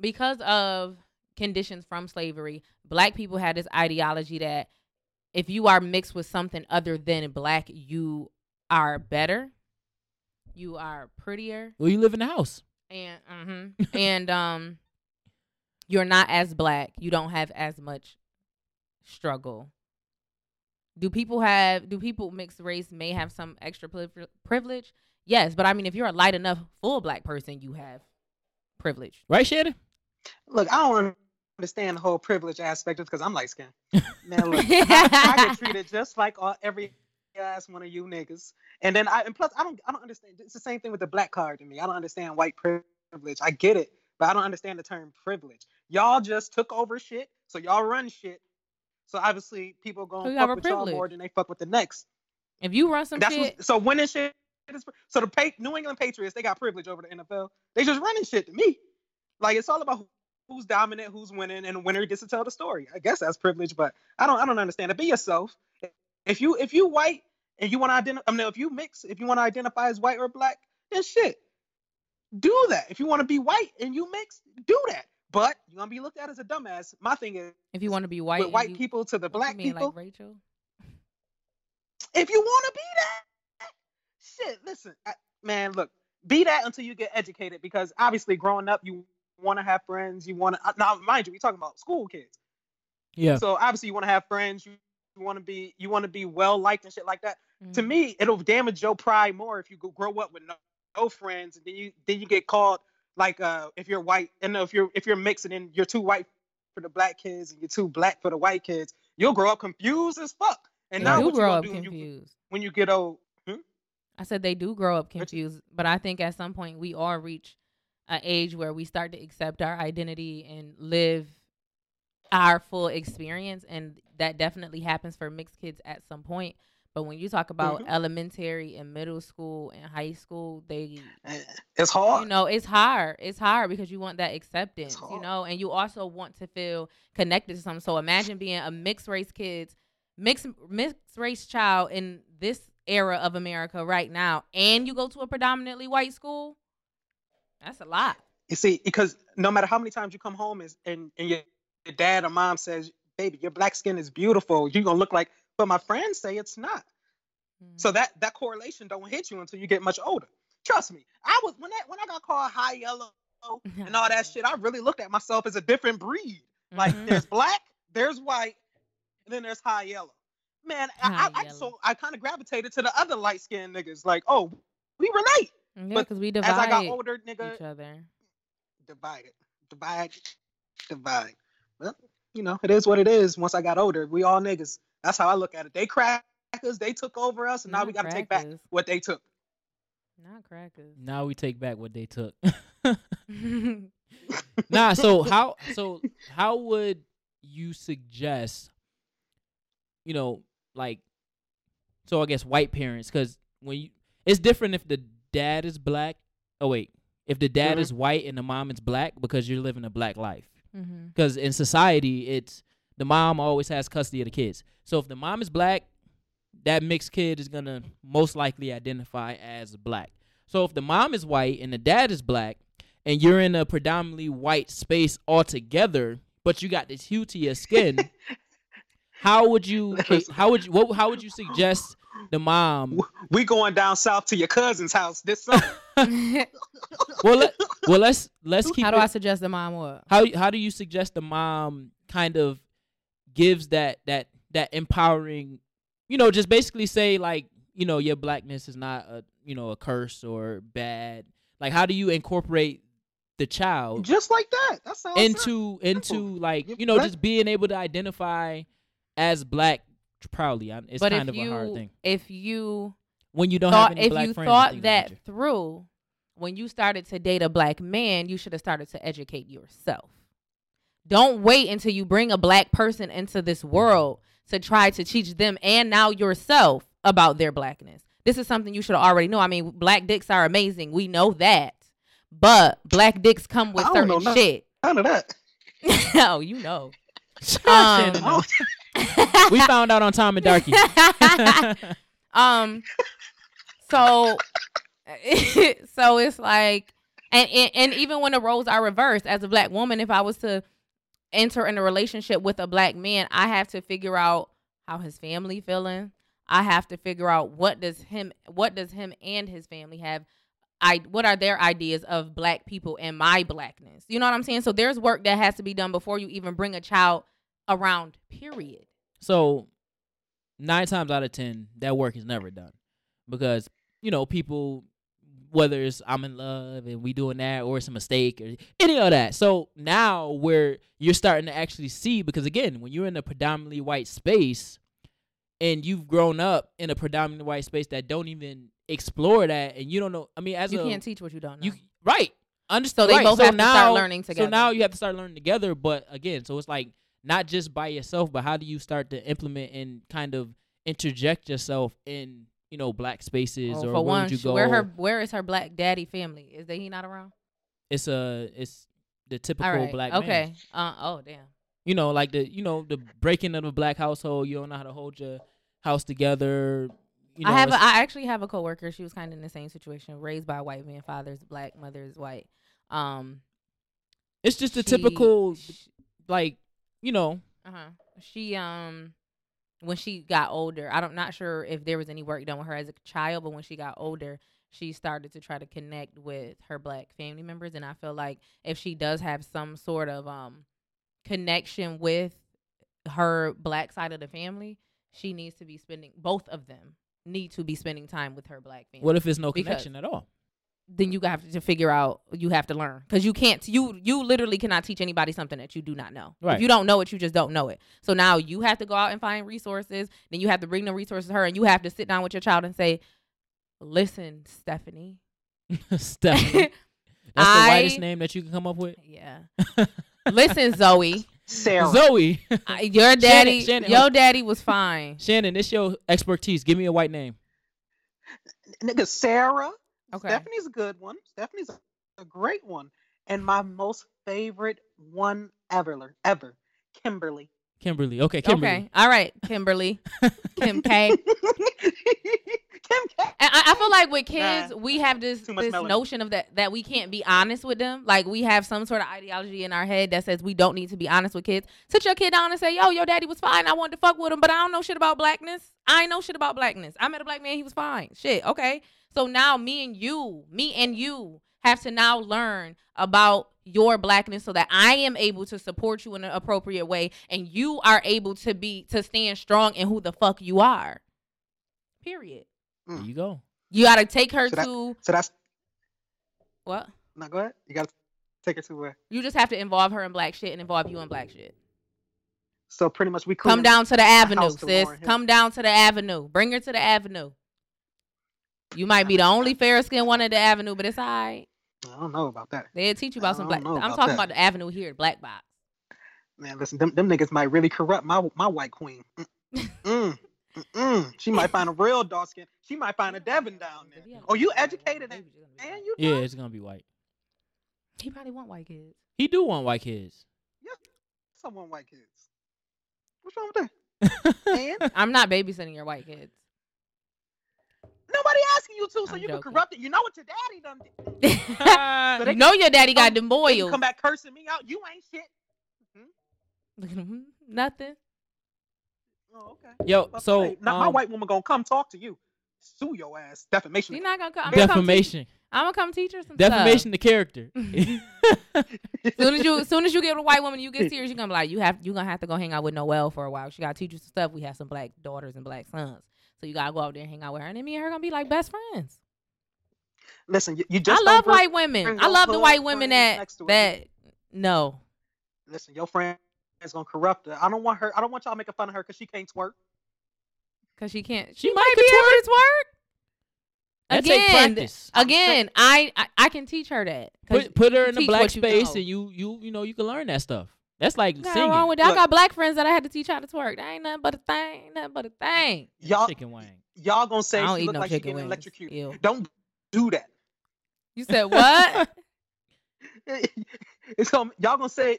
Speaker 3: because of conditions from slavery, black people had this ideology that if you are mixed with something other than black, you are better, you are prettier,
Speaker 1: Well, you live in the house.
Speaker 3: and mhm, and um, you're not as black. You don't have as much struggle. Do people have? Do people mixed race may have some extra privilege? Yes, but I mean, if you're a light enough full black person, you have privilege.
Speaker 1: Right, Shannon?
Speaker 2: Look, I don't understand the whole privilege aspect of because I'm light skinned. Man, look, I, I get treated just like all, every ass one of you niggas. And then I and plus I don't I don't understand. It's the same thing with the black card to me. I don't understand white privilege. I get it, but I don't understand the term privilege. Y'all just took over shit, so y'all run shit. So obviously people gonna fuck with y'all
Speaker 3: privilege.
Speaker 2: more than they fuck with the next.
Speaker 3: If you run some
Speaker 2: That's
Speaker 3: shit,
Speaker 2: what, so winning shit is so the pa- New England Patriots they got privilege over the NFL. They just running shit to me. Like it's all about who's dominant, who's winning, and the winner gets to tell the story. I guess that's privilege, but I don't I don't understand it. Be yourself. If you if you white and you want to identify, I mean, if you mix, if you want to identify as white or black, then shit, do that. If you want to be white and you mix, do that. But you're gonna be looked at as a dumbass. My thing is
Speaker 3: if you want to be white,
Speaker 2: with white
Speaker 3: you-
Speaker 2: people to the black
Speaker 3: mean,
Speaker 2: people.
Speaker 3: like Rachel.
Speaker 2: if you want to be that, shit, listen, I, man, look, be that until you get educated because obviously growing up, you want to have friends. You want to, now, mind you, we're talking about school kids.
Speaker 1: Yeah.
Speaker 2: So obviously you want to have friends. You, you want to be, you want to be well liked and shit like that. To
Speaker 3: Mhm.
Speaker 2: me, it'll damage your pride more if you grow up with no, no friends and then you, then you get called like, uh, if you're white and if you're, if you're mixed and then you're too white for the black kids and you're too black for the white kids, you'll grow up confused as fuck. And now
Speaker 3: do
Speaker 2: what you
Speaker 3: grow up
Speaker 2: do when you,
Speaker 3: confused.
Speaker 2: when you get old?
Speaker 3: I said they do grow up confused, but I think at some point we all reach an age where we start to accept our identity and live our full experience, and that definitely happens for mixed kids at some point. But when you talk about
Speaker 2: Mhm.
Speaker 3: elementary and middle school and high school, they
Speaker 2: Eh, It's hard.
Speaker 3: you know it's hard it's hard because you want that acceptance you know and you also want to feel connected to something so imagine being a mixed race kids mixed mixed race child in this era of america right now and you go to a predominantly white school that's a lot
Speaker 2: You see, because no matter how many times you come home is and, and your, your dad or mom says, baby, your black skin is beautiful, you're gonna look like but my friends say it's not. So that that correlation don't hit you until you get much older. Trust me. I was when that when I got called high yellow and all that shit, I really looked at myself as a different breed. Like
Speaker 3: Mhm.
Speaker 2: there's black, there's white, and then there's high yellow. Man, I,
Speaker 3: High
Speaker 2: I, I
Speaker 3: yellow.
Speaker 2: so I kind of gravitated to the other light skinned niggas. Like, oh, we relate.
Speaker 3: Yeah
Speaker 2: but
Speaker 3: because we
Speaker 2: As
Speaker 3: divide
Speaker 2: I got older, nigga,
Speaker 3: each other
Speaker 2: divided, divide, divide. Well, you know, it is what it is. Once I got older, we all niggas. That's how I look at it. They crackers, they took over us, and now we got to take back what they took.
Speaker 3: not crackers
Speaker 1: Now we take back what they took. nah, so how so how would you suggest you know, like so I guess white parents cuz when you it's different if the dad is black. Oh wait, if the dad
Speaker 2: Mhm.
Speaker 1: is white and the mom is black because you're living a black life.
Speaker 3: mm-hmm.
Speaker 1: Because in society, it's the mom always has custody of the kids. So if the mom is black, that mixed kid is gonna most likely identify as black. So if the mom is white and the dad is black, and you're in a predominantly white space altogether, but you got this hue to your skin, how would you? How would you? What? How would you suggest the mom?
Speaker 2: We going down south to your cousin's house this summer.
Speaker 1: Well, let, well let's let's keep.
Speaker 3: how
Speaker 1: it,
Speaker 3: do i suggest the mom what
Speaker 1: how how do you suggest the mom kind of gives that that that empowering you know just basically say like you know your blackness is not a you know a curse or bad like how do you incorporate the child
Speaker 2: Just like that. That sounds
Speaker 1: into into like
Speaker 2: You
Speaker 1: you know just being able to identify as black proudly. I- it's
Speaker 3: but
Speaker 1: kind
Speaker 3: if
Speaker 1: of a hard
Speaker 3: you
Speaker 1: thing.
Speaker 3: if you
Speaker 1: when you don't have
Speaker 3: thought
Speaker 1: any
Speaker 3: if
Speaker 1: black
Speaker 3: you
Speaker 1: friends and
Speaker 3: thought that
Speaker 1: nature.
Speaker 3: through when you started to date a black man you should have started to educate yourself. Don't wait until you bring a black person into this world to try to teach them and now yourself about their blackness. This is something you should have already know. I mean black dicks are amazing. We know that. But black dicks come with
Speaker 2: I don't know
Speaker 3: certain shit.
Speaker 2: None of that.
Speaker 3: no, you know.
Speaker 1: Shannon
Speaker 3: Um,
Speaker 1: knows. We found out on Tom and Darky.
Speaker 3: um so so it's like and, and and even when the roles are reversed as a black woman if i was to enter in a relationship with a black man i have to figure out how his family feeling. I have to figure out what does him what does him and his family have i what are their ideas of black people and my blackness? You know what i'm saying? So there's work that has to be done before you even bring a child around period
Speaker 1: So nine times out of ten, that work is never done because you know people, whether it's I'm in love and we doing that or it's a mistake or any of that. So now where you're starting to actually see because again, when you're in a predominantly white space and you've grown up in a predominantly white space that don't even explore that and you don't know. I mean, as
Speaker 3: you
Speaker 1: a
Speaker 3: can't teach what you don't know
Speaker 1: you right. Understand?
Speaker 3: So they
Speaker 1: right.
Speaker 3: both
Speaker 1: so
Speaker 3: have to
Speaker 1: now,
Speaker 3: start learning
Speaker 1: So now you have to start learning together. But again, so it's like not just by yourself, but how do you start to implement and kind of interject yourself in you know black spaces
Speaker 3: Oh,
Speaker 1: or where
Speaker 3: one,
Speaker 1: would you go?
Speaker 3: where her where is her black daddy family? Is that he not around?
Speaker 1: it's a it's the typical
Speaker 3: right.
Speaker 1: black man.
Speaker 3: okay. Uh oh damn.
Speaker 1: You know, like the you know the breaking of a black household. You don't know how to hold your house together. You know,
Speaker 3: I have a, I actually have a coworker. She was kind of in the same situation, raised by a white man, father's black, mother's white. Um,
Speaker 1: it's just a
Speaker 3: she-
Speaker 1: typical
Speaker 3: sh-
Speaker 1: like you know
Speaker 3: uh-huh. She um when she got older, I don't not sure if there was any work done with her as a child, but when she got older, she started to try to connect with her black family members and I feel like if she does have some sort of um connection with her black side of the family, she needs to be spending both of them need to be spending time with her black family.
Speaker 1: what if there's no
Speaker 3: Because-
Speaker 1: connection at all?
Speaker 3: Then you have to figure out you have to learn because you can't you you literally cannot teach anybody something that you do not know
Speaker 1: Right.
Speaker 3: if you don't know it you just don't know it so now you have to go out and find resources then you have to bring the resources to her and you have to sit down with your child and say listen stephanie
Speaker 1: Stephanie. That's the whitest name that you can come up with.
Speaker 3: yeah listen zoe
Speaker 2: Sarah.
Speaker 1: Zoe.
Speaker 3: I- your daddy
Speaker 1: Shannon,
Speaker 3: your daddy was fine
Speaker 1: Shannon, this your expertise. Give me a white name.
Speaker 2: Nigga, Sarah.
Speaker 3: Okay.
Speaker 2: Stephanie's a good one. Stephanie's a, a great one. And my most favorite one ever, ever, Kimberly.
Speaker 1: Kimberly. Okay, Kimberly.
Speaker 3: okay all right kimberly kim k
Speaker 2: Kim K.
Speaker 3: And I, I feel like with
Speaker 2: Nah,
Speaker 3: kids, we have this this
Speaker 2: melanin.
Speaker 3: notion of that that we can't be honest with them. Like we have some sort of ideology in our head that says we don't need to be honest with kids. Sit your kid down and say, "Yo, your daddy was fine. I wanted to fuck with him, but I don't know shit about blackness. I ain't know shit about blackness. I met a black man. He was fine. Shit. Okay. So now me and you, me and you, have to now learn about your blackness so that I am able to support you in an appropriate way, and you are able to be to stand strong in who the fuck you are. Period.
Speaker 1: There you go.
Speaker 3: You gotta take her
Speaker 2: So that-
Speaker 3: to
Speaker 2: So that's
Speaker 3: what?
Speaker 2: now go ahead. You gotta take her to where.
Speaker 3: You just have to involve her in black shit and involve you in black shit.
Speaker 2: So pretty much we
Speaker 3: Come down to the avenue,
Speaker 2: house to
Speaker 3: sis. Come down to the avenue. Bring her to the avenue. You might be the only fair skinned one at the avenue, but it's all right.
Speaker 2: I don't know about that.
Speaker 3: They'll teach you about
Speaker 2: I
Speaker 3: some black.
Speaker 2: know
Speaker 3: I'm
Speaker 2: about
Speaker 3: talking
Speaker 2: that.
Speaker 3: about the avenue here, Black Box.
Speaker 2: Man, listen, them, them niggas might really corrupt my my white queen. Mm, mm, mm, mm. She might find a real dark skin. She might find a Devin down there. Oh, you educated and, and you
Speaker 1: Yeah, it's gonna be white.
Speaker 3: He probably want white kids.
Speaker 1: He do want white kids.
Speaker 2: Yeah, someone white kids. What's wrong with that? And
Speaker 3: I'm not babysitting your white kids.
Speaker 2: nobody asking you to, so
Speaker 3: I'm
Speaker 2: you
Speaker 3: joking.
Speaker 2: can corrupt it. You know what your daddy done did. So they
Speaker 3: you know your daddy got
Speaker 2: come-
Speaker 3: them
Speaker 2: They
Speaker 3: boils.
Speaker 2: come back cursing me out. You ain't shit.
Speaker 3: Nothing.
Speaker 2: Oh, okay.
Speaker 1: Yo,
Speaker 2: Well,
Speaker 1: so
Speaker 2: hey, now my
Speaker 1: um,
Speaker 2: white woman gonna come talk to you, sue your ass, defamation.
Speaker 3: She's not gonna come. I'm gonna come
Speaker 1: defamation.
Speaker 3: I'm gonna come teach her some stuff.
Speaker 1: Defamation the character.
Speaker 3: soon as you, soon as you get with a white woman, you get serious. You're gonna be like, you have, you gonna have to go hang out with Noelle for a while. She gotta teach you some stuff. We have some black daughters and black sons, so you gotta go out there and hang out with her. And then me and her gonna be like best friends.
Speaker 2: Listen, you, you just
Speaker 3: I love white women. I love the white women
Speaker 2: friends
Speaker 3: that
Speaker 2: next
Speaker 3: that no.
Speaker 2: Listen, your friend is gonna corrupt her. I don't want her. I don't want y'all making fun of her because she can't twerk.
Speaker 3: Cause she can't.
Speaker 1: She
Speaker 3: She,
Speaker 1: might
Speaker 3: might be
Speaker 1: could
Speaker 3: able to twerk.
Speaker 1: That take
Speaker 3: Again,
Speaker 1: practice.
Speaker 3: again, I, I I can teach her that.
Speaker 1: Put put her in the black
Speaker 3: what you
Speaker 1: space,
Speaker 3: know.
Speaker 1: and you you you know you can learn that stuff. That's like
Speaker 3: Nothing
Speaker 1: singing.
Speaker 3: wrong with that. I got black friends that I had to teach how to twerk. That ain't nothing but a thing. Nothing but a thing.
Speaker 2: Y'all,
Speaker 1: chicken wing.
Speaker 2: y'all gonna say
Speaker 3: I don't
Speaker 2: she
Speaker 3: eat
Speaker 2: look
Speaker 3: no
Speaker 2: like she
Speaker 3: chicken
Speaker 2: getting
Speaker 3: wings.
Speaker 2: electrocuted.
Speaker 3: Ew.
Speaker 2: Don't do that.
Speaker 3: You said what?
Speaker 2: it's gonna, y'all gonna say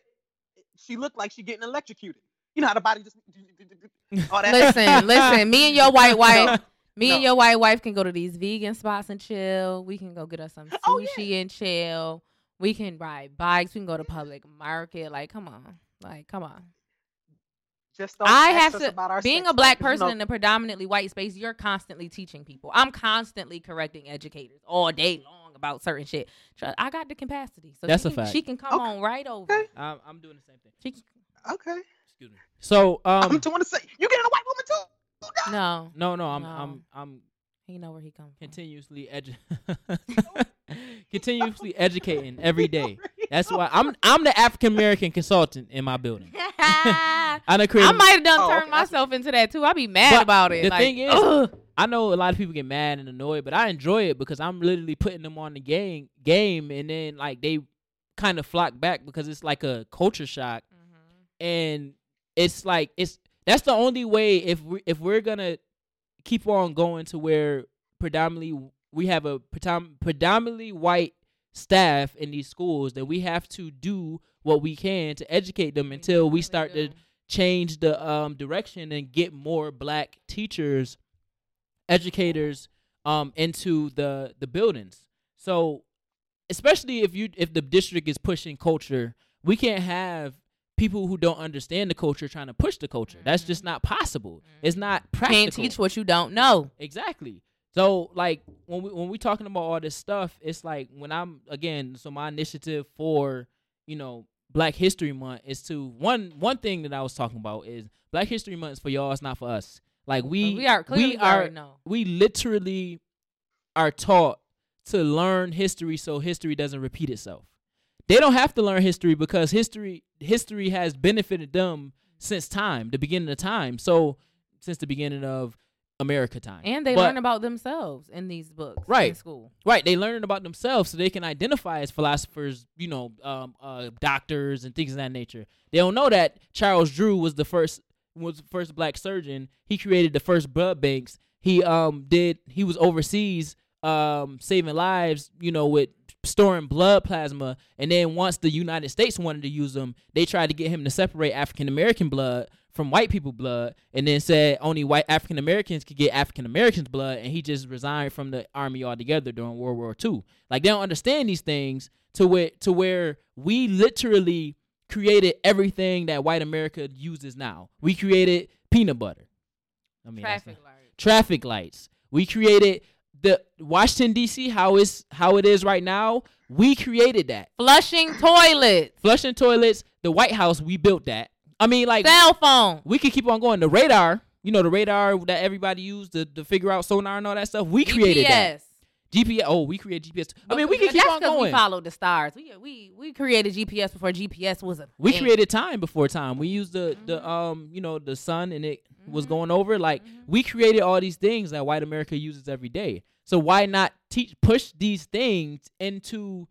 Speaker 2: she looked like she getting electrocuted. You know how the body just all that.
Speaker 3: listen, listen. Me and your white wife. Me and your white wife can go to these vegan spots and chill. We can go get us some sushi
Speaker 2: Oh, yeah.
Speaker 3: and chill. We can ride bikes. We can go to public market. Like, come on. Like, come on.
Speaker 2: Just don't
Speaker 3: I have to
Speaker 2: about our
Speaker 3: being a black
Speaker 2: 'cause, you
Speaker 3: person
Speaker 2: know,
Speaker 3: in a predominantly white space, you're constantly teaching people. I'm constantly correcting educators all day long about certain shit. I got the capacity. So
Speaker 1: That's
Speaker 3: she
Speaker 1: a
Speaker 3: can,
Speaker 1: fact.
Speaker 3: She can come
Speaker 2: Okay.
Speaker 3: on right over.
Speaker 2: Okay.
Speaker 1: I'm, I'm doing the same thing.
Speaker 3: She can,
Speaker 2: okay.
Speaker 1: Excuse me. So
Speaker 2: I'm
Speaker 1: um,
Speaker 2: doing the same. You getting a white woman too?
Speaker 3: no,
Speaker 1: no, no, I'm
Speaker 3: No.
Speaker 1: I'm I'm
Speaker 3: he know where he comes from.
Speaker 1: continuously edu- continuously educating every day. That's why I'm I'm the African American consultant in my building.
Speaker 3: I
Speaker 1: I done created.
Speaker 3: might have done
Speaker 2: Oh,
Speaker 3: turned
Speaker 2: okay,
Speaker 3: myself into that too. I'd be mad
Speaker 1: But
Speaker 3: about it.
Speaker 1: the
Speaker 3: like,
Speaker 1: thing is-
Speaker 3: ugh.
Speaker 1: I know a lot of people get mad and annoyed, but I enjoy it because I'm literally putting them on the game game, and then like they kind of flock back because it's like a culture shock, mm-hmm. and it's like it's that's the only way if we if we're gonna keep on going to where predominantly we have a predominantly white staff in these schools that we have to do what we can to educate them until we start to change the um, direction and get more black teachers, educators um, into the the buildings. So, especially if you if the district is pushing culture, we can't have people who don't understand the culture trying to push the culture. That's just mm-hmm. not possible. Mm-hmm. It's not practical.
Speaker 3: Can't teach what you don't know.
Speaker 1: Exactly. So like when we when we talking about all this stuff, it's like when I'm again, so my initiative for, you know, Black History Month is to one one thing that I was talking about is Black History Month is for y'all, it's not for us. Like we
Speaker 3: we are
Speaker 1: we are
Speaker 3: no.
Speaker 1: we literally are taught to learn history so history doesn't repeat itself. They don't have to learn history because history history has benefited them since time, the beginning of time. So since the beginning of America time.
Speaker 3: And they
Speaker 1: But-
Speaker 3: learn about themselves in these books in
Speaker 1: Right.
Speaker 3: school.
Speaker 1: Right, they learn about themselves so they can identify as philosophers, you know, um, uh, doctors and things of that nature. They don't know that Charles Drew was the first was the first black surgeon. He created the first blood banks. He um did he was overseas um saving lives, you know, with storing blood plasma. And then once the United States wanted to use them, they tried to get him to separate African American blood from white people blood and then said only white African Americans could get African Americans blood and he just resigned from the army altogether during World War II. Like they don't understand these things to where to where we literally created everything that white America uses now. We created peanut butter. I mean
Speaker 3: Traffic lights.
Speaker 1: traffic lights. We created the Washington D.C. how is how it is right now. We created that.
Speaker 3: Flushing toilets.
Speaker 1: Flushing toilets. The White House. We built that. I mean, like
Speaker 3: Cell phone.
Speaker 1: we could keep on going. The radar. You know the radar that everybody used to, to figure out sonar and all that stuff. We created that.
Speaker 3: GPS.
Speaker 1: Oh, we created GPS. I mean, we can keep on going.
Speaker 3: We followed the stars. We we we created GPS before GPS was a.
Speaker 1: we
Speaker 3: thing.
Speaker 1: created time before time. We used the the
Speaker 3: Mhm.
Speaker 1: um you know the sun and it was
Speaker 3: Mhm.
Speaker 1: going over. Like
Speaker 3: Mhm.
Speaker 1: we created all these things that white America uses every day. So why not teach push these things into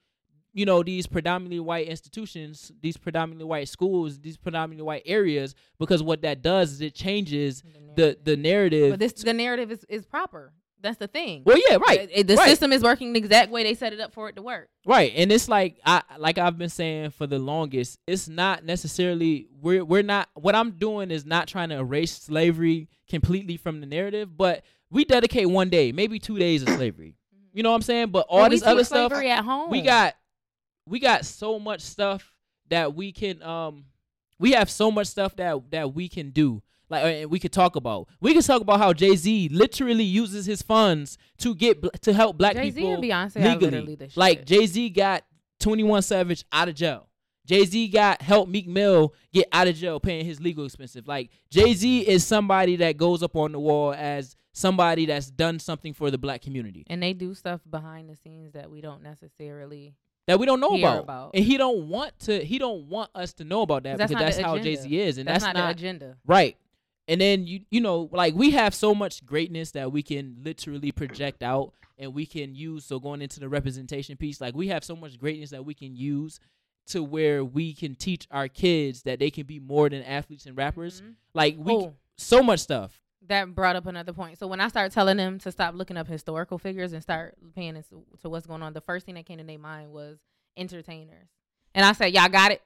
Speaker 1: you know these predominantly white institutions, these predominantly white schools, these predominantly white areas? Because what that does is it changes the the narrative.
Speaker 3: But this the narrative is is proper. That's the thing.
Speaker 1: well, yeah, right.
Speaker 3: Uh, The
Speaker 1: right.
Speaker 3: system is working the exact way they set it up for it to work.
Speaker 1: Right, and it's like I like I've been saying for the longest. It's not necessarily we're we're not what I'm doing is not trying to erase slavery completely from the narrative, but we dedicate one day, maybe two days of slavery. You know what I'm saying? But all
Speaker 3: But
Speaker 1: this other stuff,
Speaker 3: at home.
Speaker 1: we got we got so much stuff that we can um we have so much stuff that that we can do like uh, and we could talk about we can talk about how jay-z literally uses his funds to get to help black
Speaker 3: Jay Z
Speaker 1: people
Speaker 3: and Beyonce
Speaker 1: legally
Speaker 3: literally the shit.
Speaker 1: like jay-z got 21 savage out of jail jay-z got help meek mill get out of jail paying his legal expenses like jay-z is somebody that goes up on the wall as somebody that's done something for the black community
Speaker 3: and they do stuff behind the scenes that we don't necessarily.
Speaker 1: that we don't know about.
Speaker 3: about.
Speaker 1: and he don't want to he don't want us to know about that
Speaker 3: that's
Speaker 1: because that's how jay-z is and
Speaker 3: That's,
Speaker 1: that's,
Speaker 3: not, the agenda.
Speaker 1: right and then you you know like we have so much greatness that we can literally project out and we can use so going into the representation piece like we have so much greatness that we can use to where we can teach our kids that they can be more than athletes and rappers
Speaker 3: Mhm.
Speaker 1: like we
Speaker 3: Oh,
Speaker 1: so much stuff
Speaker 3: that brought up another point. So when I started telling them to stop looking up historical figures and start paying attention to what's going on, the first thing that came to their mind was entertainers. And I said, y'all got it.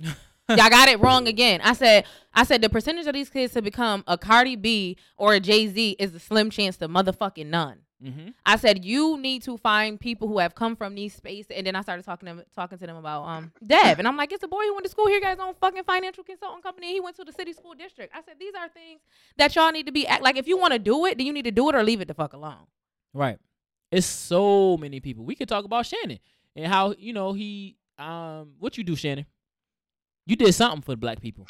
Speaker 3: y'all got it wrong again. I said, I said the percentage of these kids to become a Cardi B or a Jay Z is a slim chance to motherfucking none.
Speaker 1: mm-hmm.
Speaker 3: I said you need to find people who have come from these spaces, and then I started talking to them, talking to them about um Dev, and I'm like, it's a boy who went to school here, got on fucking financial consulting company. He went to the city school district. I said these are things that y'all need to be act like. If you want to do it, then you need to do it or leave it the fuck alone.
Speaker 1: Right. It's so many people. We could talk about Shannon and how, you know, he um what you do, Shannon? You did something for the black people.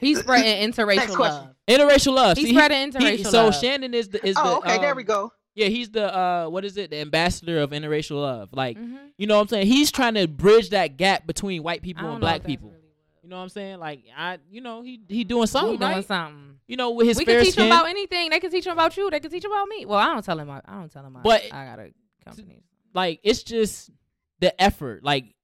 Speaker 3: He's spreading interracial love.
Speaker 1: Interracial love.
Speaker 3: He's
Speaker 1: See, he-
Speaker 3: spreading
Speaker 1: he-
Speaker 3: interracial
Speaker 1: so
Speaker 3: love.
Speaker 1: So Shannon is the is
Speaker 2: Oh,
Speaker 1: the
Speaker 2: okay, there
Speaker 1: um,
Speaker 2: we go.
Speaker 1: Yeah, he's the uh what is it? The ambassador of interracial love. Like,
Speaker 3: Mhm.
Speaker 1: you know what I'm saying? He's trying to bridge that gap between white people and black people.
Speaker 3: really
Speaker 1: You know what I'm saying? Like I you know, he he doing something,
Speaker 3: He doing
Speaker 1: right?
Speaker 3: something.
Speaker 1: You know, with his
Speaker 3: we
Speaker 1: fair
Speaker 3: can teach
Speaker 1: skin.
Speaker 3: them about anything. They can teach him about you. They can teach him about me. Well, I don't tell him. I, I don't tell him. I,
Speaker 1: But-
Speaker 3: I got a company.
Speaker 1: like it's just the effort. Like it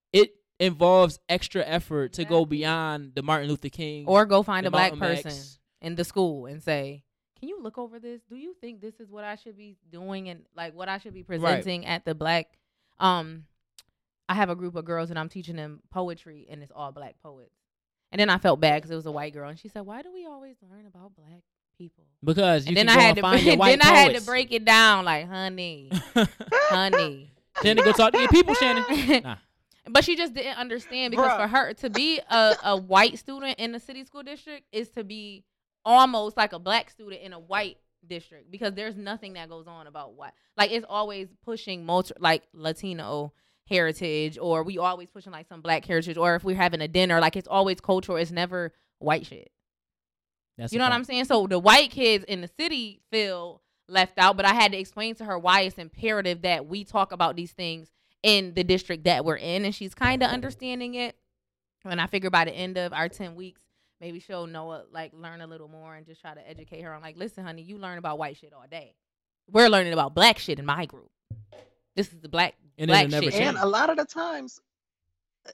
Speaker 1: involves extra effort to go beyond the Martin Luther King
Speaker 3: Or go find a black
Speaker 1: Malcolm
Speaker 3: person
Speaker 1: X.
Speaker 3: in the school and say, "Can you look over this? Do you think this is what I should be doing and like what I should be presenting at the black?" Um, I have a group of girls and I'm teaching them poetry and it's all black poets. And then I felt bad because it was a white girl and she said, "Why do we always learn about black people?"
Speaker 1: because
Speaker 3: then I had to
Speaker 1: find your white
Speaker 3: then I had to break it down like, "Honey, honey."
Speaker 1: Shannon, go talk to your people, Shannon. Nah.
Speaker 3: But she just didn't understand because
Speaker 2: Bruh.
Speaker 3: for her to be a, a white student in the city school district is to be almost like a black student in a white district because there's nothing that goes on about white. Like it's always pushing multi like Latino heritage or we always pushing like some black heritage or if we're having a dinner like it's always cultural. It's never white shit.
Speaker 1: That's
Speaker 3: You
Speaker 1: a
Speaker 3: know what. I'm saying? So the white kids in the city feel left out. But I had to explain to her why it's imperative that we talk about these things in the district that we're in, and she's kind of understanding it. And I figure by the end of our ten weeks, maybe she'll know like learn a little more and just try to educate her on like, listen, honey, you learn about white shit all day. We're learning about black shit in my group. This is the black
Speaker 1: And
Speaker 3: black
Speaker 1: it'll never
Speaker 3: shit.
Speaker 2: And a lot of the times,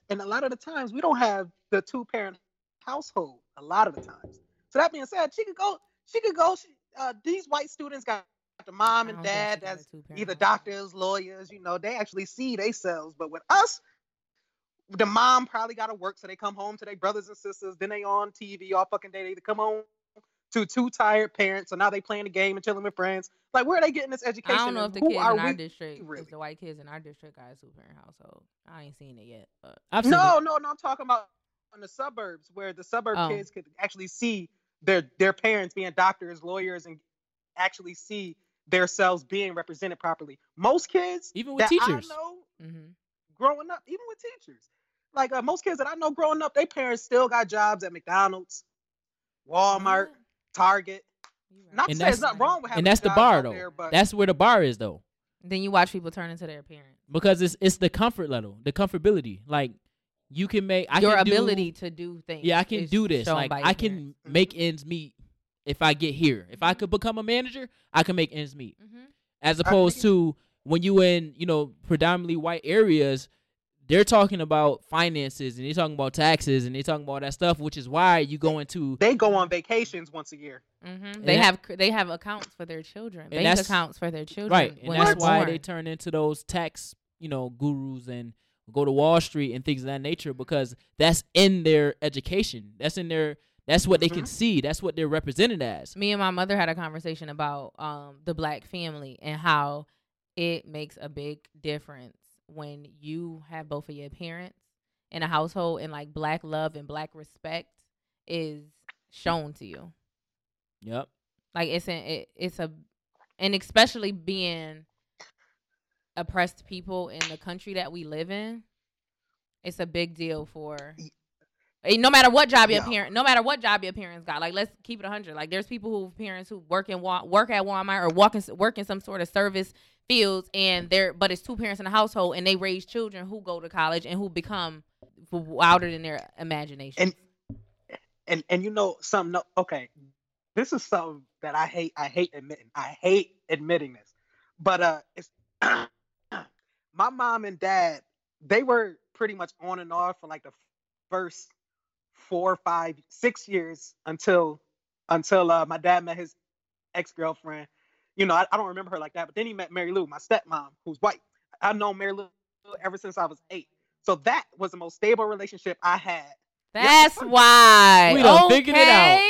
Speaker 2: and a lot of the times, we don't have the two parent household. A lot of the times. So that being said, she could go. She could go. She, uh, these white students got the mom and dad
Speaker 3: she got a
Speaker 2: that's either doctors, lawyers. You know, they actually see themselves. But with us, the mom probably got to work, so they come home to their brothers and sisters. Then they on TV all fucking day. They either come home to two tired parents, so now they playing the game and chilling with friends. Like, where are they getting this education?
Speaker 3: I don't know if the kids in our district,
Speaker 2: really?
Speaker 3: if the white kids in our district got a two parent household. I ain't seen it yet, but
Speaker 1: I've
Speaker 2: No,
Speaker 1: it.
Speaker 2: no, no. I'm talking about in the suburbs where the suburb
Speaker 3: Oh.
Speaker 2: kids could actually see their their parents being doctors, lawyers, and actually see themselves being represented properly. Most kids
Speaker 1: Even with
Speaker 2: that
Speaker 1: teachers.
Speaker 2: I know
Speaker 3: hmm
Speaker 2: growing up, even with teachers, like uh, most kids that I know growing up, their parents still got jobs at McDonald's, Walmart, Target. Not to
Speaker 1: And
Speaker 2: say there's
Speaker 1: that's-
Speaker 2: nothing wrong with having
Speaker 1: and that's the bar though.
Speaker 2: there, but
Speaker 1: That's where the bar is though.
Speaker 3: Then you watch people turn into their parents.
Speaker 1: Because it's it's the comfort level, the comfortability. Like you can make I
Speaker 3: Your
Speaker 1: can do-
Speaker 3: ability to do things.
Speaker 1: Yeah, I can do this. Like
Speaker 3: by your
Speaker 1: I can
Speaker 3: parents.
Speaker 1: make ends meet if I get here. If I could become a manager, I can make ends meet.
Speaker 3: Mhm.
Speaker 1: As opposed to when you in, you know, predominantly white areas, they're talking about finances and they're talking about taxes and they're talking about that stuff, which is why you go into
Speaker 2: they go on vacations once a year.
Speaker 3: Mhm. They
Speaker 1: that-
Speaker 3: have they have accounts for their children.
Speaker 1: And
Speaker 3: Bank accounts for their children.
Speaker 1: right, and that's
Speaker 3: they're
Speaker 1: why
Speaker 3: born.
Speaker 1: they turn into those tax, you know, gurus and go to Wall Street and things of that nature because that's in their education. That's in their that's what they can
Speaker 2: Mhm.
Speaker 1: see. That's what they're represented as.
Speaker 3: me and my mother had a conversation about um the black family and how it makes a big difference when you have both of your parents in a household and like black love and black respect is shown to you.
Speaker 1: Yep.
Speaker 3: Like it's an it, it's a and especially being oppressed people in the country that we live in, it's a big deal for Eh, no matter what job your
Speaker 2: Yeah.
Speaker 3: parent no matter what job your parents got. Like let's keep it 100. Like there's people who have parents who work in work at Walmart or walk in, work in some sort of service fields and they're but it's two parents in the household and they raise children who go to college and who become wilder than their imagination.
Speaker 2: And and and you know something no, okay this is something that i hate i hate admitting i hate admitting this but uh it's my mom and dad they were pretty much on and off for like the first four five six years until until uh my dad met his ex-girlfriend you know I, I don't remember her like that but then he met mary lou my stepmom who's white i've known mary lou ever since i was eight so that was the most stable relationship i had
Speaker 3: That's
Speaker 2: Yeah.
Speaker 3: why.
Speaker 1: We done figure it out.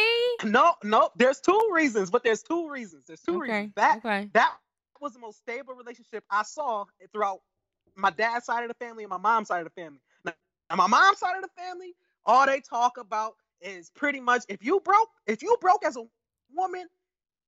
Speaker 2: No, no, there's two reasons, but there's two reasons. There's two
Speaker 3: Okay.
Speaker 2: reasons. That
Speaker 3: okay.
Speaker 2: that was the most stable relationship I saw throughout my dad's side of the family and my mom's side of the family. Now, now my mom's side of the family, all they talk about is pretty much if you broke, if you broke as a woman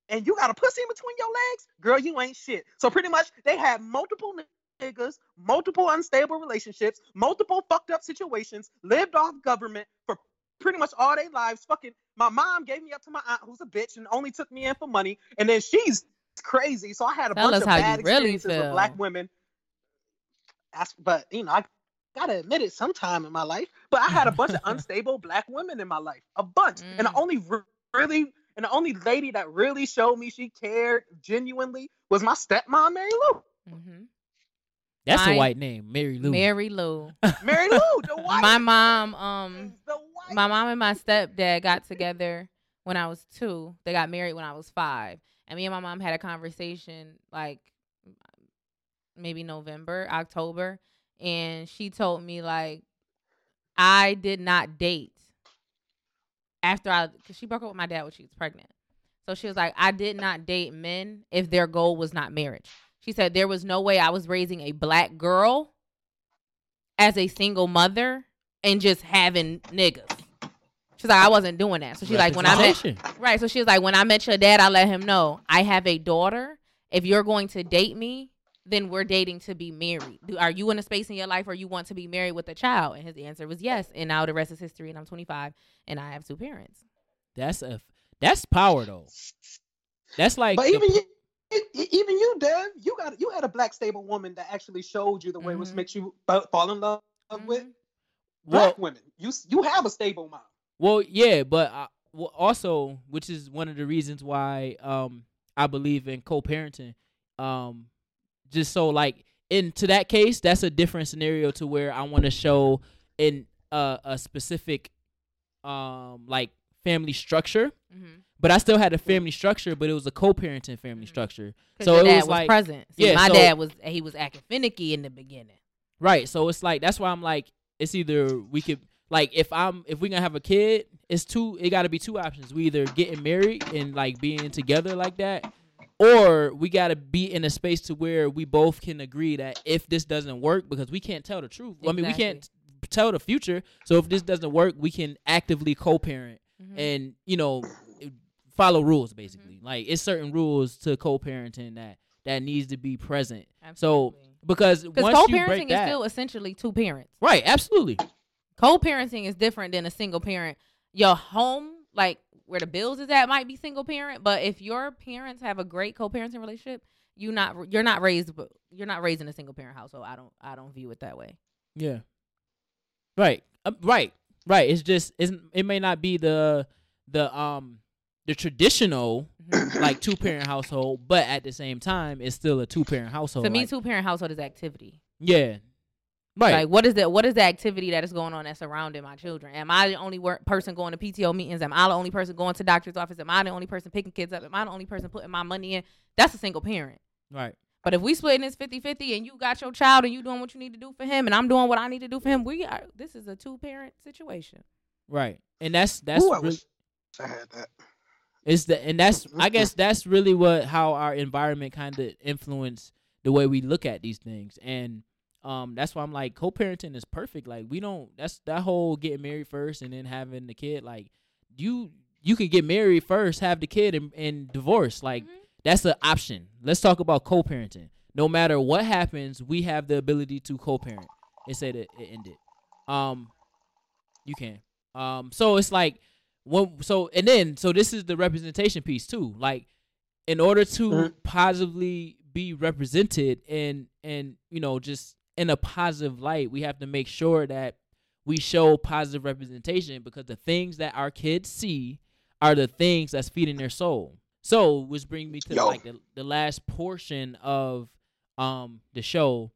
Speaker 2: and you got a pussy in between your legs, girl, you ain't shit. So pretty much they had multiple niggas, multiple unstable relationships, multiple fucked up situations, lived off government for pretty much all their lives. Fucking my mom gave me up to my aunt who's a bitch and only took me in for money. And then she's crazy. So I had a
Speaker 3: Tell
Speaker 2: bunch of bad
Speaker 3: you really
Speaker 2: experiences with black women. That's, but you know, I gotta admit it sometime in my life. But I had a bunch of unstable black women in my life. A bunch. And the
Speaker 3: Mm.
Speaker 2: only re- really and the only lady that really showed me she cared genuinely was my stepmom, Mary Lou.
Speaker 3: hmm
Speaker 1: That's
Speaker 3: My-
Speaker 1: a white name, Mary Lou.
Speaker 3: Mary Lou.
Speaker 2: Mary Lou, the white.
Speaker 3: my mom, um,
Speaker 2: the white.
Speaker 3: my mom and my stepdad got together when I was two. They got married when I was five, and me and my mom had a conversation like maybe November, October, and she told me like I did not date after I because she broke up with my dad when she was pregnant. So she was like, I did not date men if their goal was not marriage. She said there was no way I was raising a black girl as a single mother and just having niggas. She's like, I wasn't doing that. So she's like, when I met right, so she was like, when I met your dad, I let him know I have a daughter. If you're going to date me, then we're dating to be married. Do, are you in a space in your life where you want to be married with a child? And his answer was yes. And now the rest is history. And I'm 25 and I have two parents.
Speaker 1: That's a that's power though. That's like
Speaker 2: but
Speaker 1: the
Speaker 2: even you, even you, Dev, you got you had a black stable woman that actually showed you the way which
Speaker 3: Mhm.
Speaker 2: makes you fall in love with
Speaker 3: Mhm.
Speaker 2: black
Speaker 1: Well,
Speaker 2: women. You you have a stable mom.
Speaker 1: well, yeah, but I, well, also, which is one of the reasons why um I believe in co-parenting. Um, just so like into that case, that's a different scenario to where I want to show in uh, a specific um like family structure.
Speaker 3: Mhm.
Speaker 1: But I still had a family structure, but it was a co-parenting family
Speaker 3: Mhm.
Speaker 1: structure. So it
Speaker 3: dad
Speaker 1: was
Speaker 3: was
Speaker 1: like-
Speaker 3: present. See,
Speaker 1: yeah,
Speaker 3: my
Speaker 1: so-
Speaker 3: dad was he was acting finicky in the beginning.
Speaker 1: Right. So it's like that's why I'm like it's either we could like if I'm if we're gonna have a kid, it's two it gotta be two options. We either getting married and like being together like that, or we gotta be in a space to where we both can agree that if this doesn't work, because we can't tell the truth. I mean we can't tell the future. So if this doesn't work, we can actively co parent
Speaker 3: Mhm.
Speaker 1: and, you know, follow rules basically. Like it's certain rules to co parenting that that needs to be present. So
Speaker 3: Absolutely.
Speaker 1: because
Speaker 3: Because
Speaker 1: once you break
Speaker 3: co-parenting is
Speaker 1: that,
Speaker 3: still essentially two parents.
Speaker 1: right, absolutely.
Speaker 3: Co-parenting is different than a single parent. Your home, like where the bills is at, might be single parent, but if your parents have a great co-parenting relationship, you not you're not raised you're not raised in a single parent household. I don't I don't view it that way.
Speaker 1: Yeah. Right. Um, right. Right. It's just it's, it may not be the the um the traditional
Speaker 3: Mhm.
Speaker 1: like two parent household, but at the same time it's still a two parent household.
Speaker 3: to me,
Speaker 1: like-
Speaker 3: two parent household is activity.
Speaker 1: Yeah. Right.
Speaker 3: Like what is the what is the activity that is going on that's surrounding my children? Am I the only work person going to PTO meetings? Am I the only person going to doctor's office? Am I the only person picking kids up? Am I the only person putting my money in? That's a single parent.
Speaker 1: right.
Speaker 3: But if we splitting this 50-50 and you got your child and you doing what you need to do for him and I'm doing what I need to do for him, we are this is a two parent situation.
Speaker 1: Right. And that's that's
Speaker 2: Ooh, I
Speaker 1: really,
Speaker 2: wish I had that.
Speaker 1: It's the and that's I guess that's really what how our environment kind of influence the way we look at these things, and um that's why I'm like co-parenting is perfect. Like we don't that's that whole getting married first and then having the kid. Like you you can get married first, have the kid, and, and divorce. Like
Speaker 3: Mhm.
Speaker 1: that's an option. Let's talk about co-parenting. No matter what happens, we have the ability to co-parent. It said it, it ended. Um, you can. Um, so it's like when so and then so this is the representation piece too. Like in order to
Speaker 2: Mhm.
Speaker 1: positively be represented and and you know just in a positive light, we have to make sure that we show positive representation because the things that our kids see are the things that's feeding their soul. So, which brings me to
Speaker 2: Yo.
Speaker 1: like the, the last portion of um the show